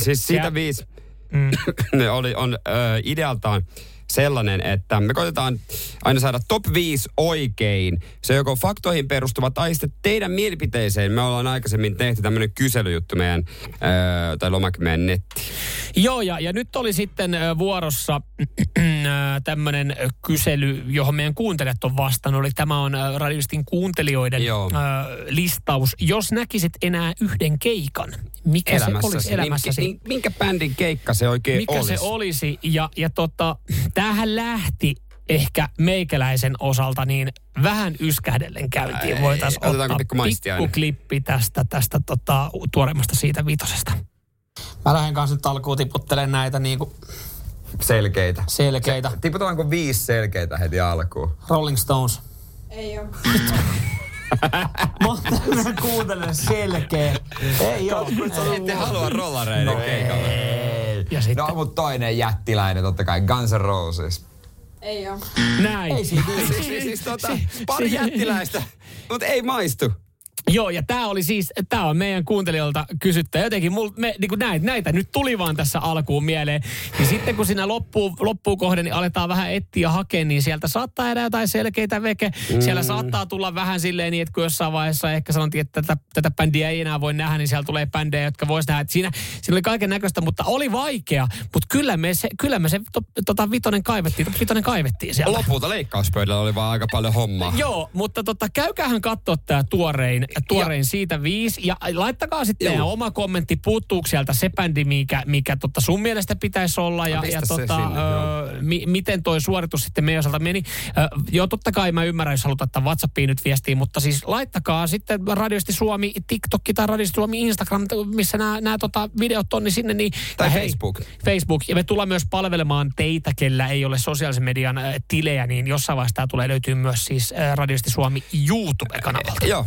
siis siitä Ja- viisi mm. ne oli, on ö, idealtaan sellainen, että me koitetaan aina saada top 5 oikein. Se joko faktoihin perustuva tai sitten teidän mielipiteeseen. Me ollaan aikaisemmin tehty tämmöinen kyselyjuttu meidän, ö, tai lomake meidän netti. Joo, ja, ja nyt oli sitten vuorossa tämmöinen kysely, johon meidän kuuntelijat on vastannut. Eli tämä on ö, radistin kuuntelijoiden Joo. listaus. Jos näkisit enää yhden keikan, mikä se olisi elämässäsi? Niin, minkä bändin keikka se oikein mikä olisi? se olisi? Ja, ja tota, tämähän lähti ehkä meikäläisen osalta niin vähän yskähdellen käyntiin. Voitaisiin ottaa pikku maistiainen? pikku klippi tästä, tästä tota, tuoreimmasta siitä viitosesta. Mä lähden kanssa nyt alkuun tiputtelemaan näitä niinku Selkeitä. selkeitä. Tiputaanko viisi selkeitä heti alkuun? Rolling Stones. Ei oo. Mä kuuntelen selkeä. Ei oo. Ette halua rollareiden no keikalle. Ja sitten No, mutta toinen jättiläinen totta kai, Guns N' Roses. Ei oo. näin. Ei siis, siis, siis tota, pari jättiläistä, mutta ei maistu. Joo, ja tämä oli siis, tämä on meidän kuuntelijoilta kysyttä. Jotenkin mul, me, niin näitä, näitä nyt tuli vaan tässä alkuun mieleen. Niin sitten kun siinä loppuu, loppuu kohden, niin aletaan vähän etsiä ja hakea, niin sieltä saattaa jäädä jotain selkeitä veke. Mm. Siellä saattaa tulla vähän silleen niin, että kun jossain vaiheessa ehkä sanottiin, että tätä, tätä bändiä ei enää voi nähdä, niin siellä tulee bändejä, jotka vois nähdä. Että siinä, siinä oli kaiken näköistä, mutta oli vaikea. Mutta kyllä me se, kyllä me se to, tota, vitonen kaivettiin, top vitonen kaivettiin sieltä. Lopulta leikkauspöydällä oli vaan aika paljon hommaa. Joo, mutta tota, käykäähän katsoa tämä tuorein, tuorein siitä viisi. Ja laittakaa sitten teidän oma kommentti, puuttuuko sieltä se bändi, mikä, mikä tota sun mielestä pitäisi olla. Ja, pistä ja tota, sinne, ö, mi, miten toi suoritus sitten meidän osalta meni. Ö, joo, totta kai mä ymmärrän, jos halutaan ottaa WhatsAppiin nyt viestiä, mutta siis laittakaa sitten Radiosti Suomi TikTok tai Radiosti Suomi Instagram, missä nämä, tota, videot on, niin sinne. Niin, Tai ja hei, Facebook. Facebook. Ja me tullaan myös palvelemaan teitä, kellä ei ole sosiaalisen median äh, tilejä, niin jossain vaiheessa tämä tulee löytyy myös siis äh, Radiosti Suomi YouTube-kanavalta. Joo.